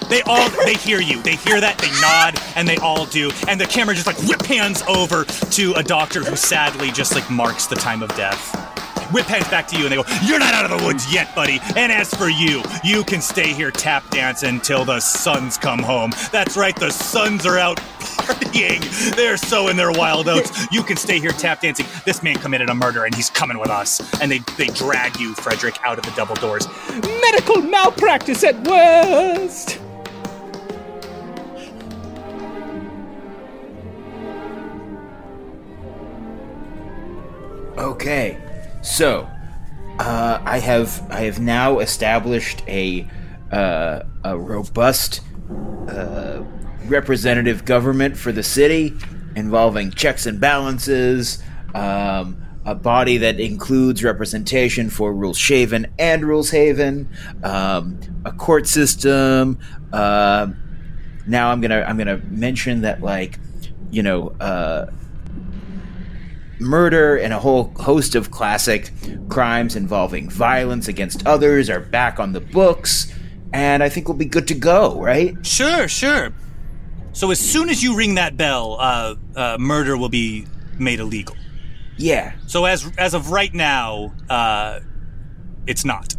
They all they hear you. They hear that, they nod, and they all do. And the camera just like whip hands over to a doctor who sadly just like marks the time of death. Whip hands back to you and they go, You're not out of the woods yet, buddy. And as for you, you can stay here tap dancing until the suns come home. That's right, the suns are out partying. They're so in their wild oats. <laughs> You can stay here tap dancing. This man committed a murder and he's coming with us. And they, they drag you, Frederick, out of the double doors. Medical malpractice at worst! Okay, so uh, I have I have now established a uh, a robust uh, representative government for the city involving checks and balances, um, a body that includes representation for Rules Shaven and Rules Haven, um, a court system. Uh, now I'm gonna I'm gonna mention that like you know. Murder and a whole host of classic crimes involving violence against others are back on the books, and I think we'll be good to go, right? Sure, sure. So as soon as you ring that bell, uh, uh, murder will be made illegal. Yeah. So as as of right now, uh, it's not.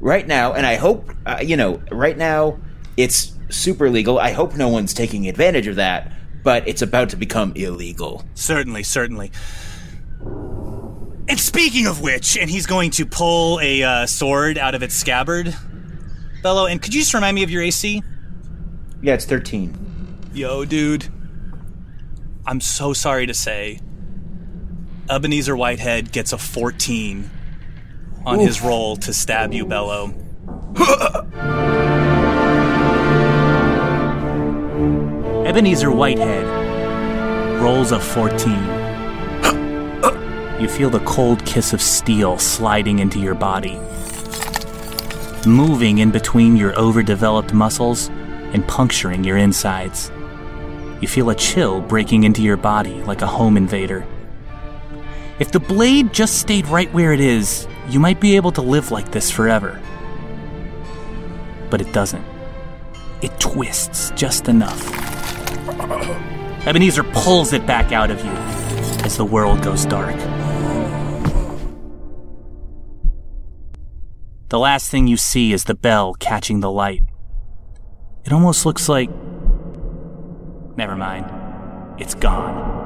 right now, and I hope uh, you know, right now it's super legal. I hope no one's taking advantage of that, but it's about to become illegal. Certainly, certainly. And speaking of which, and he's going to pull a uh, sword out of its scabbard. Bello, and could you just remind me of your AC? Yeah, it's thirteen. Yo, dude. I'm so sorry to say. Ebenezer Whitehead gets a 14 on his roll to stab you, Bello. <laughs> Ebenezer Whitehead rolls a 14. You feel the cold kiss of steel sliding into your body, moving in between your overdeveloped muscles and puncturing your insides. You feel a chill breaking into your body like a home invader. If the blade just stayed right where it is, you might be able to live like this forever. But it doesn't. It twists just enough. <coughs> Ebenezer pulls it back out of you as the world goes dark. The last thing you see is the bell catching the light. It almost looks like. Never mind. It's gone.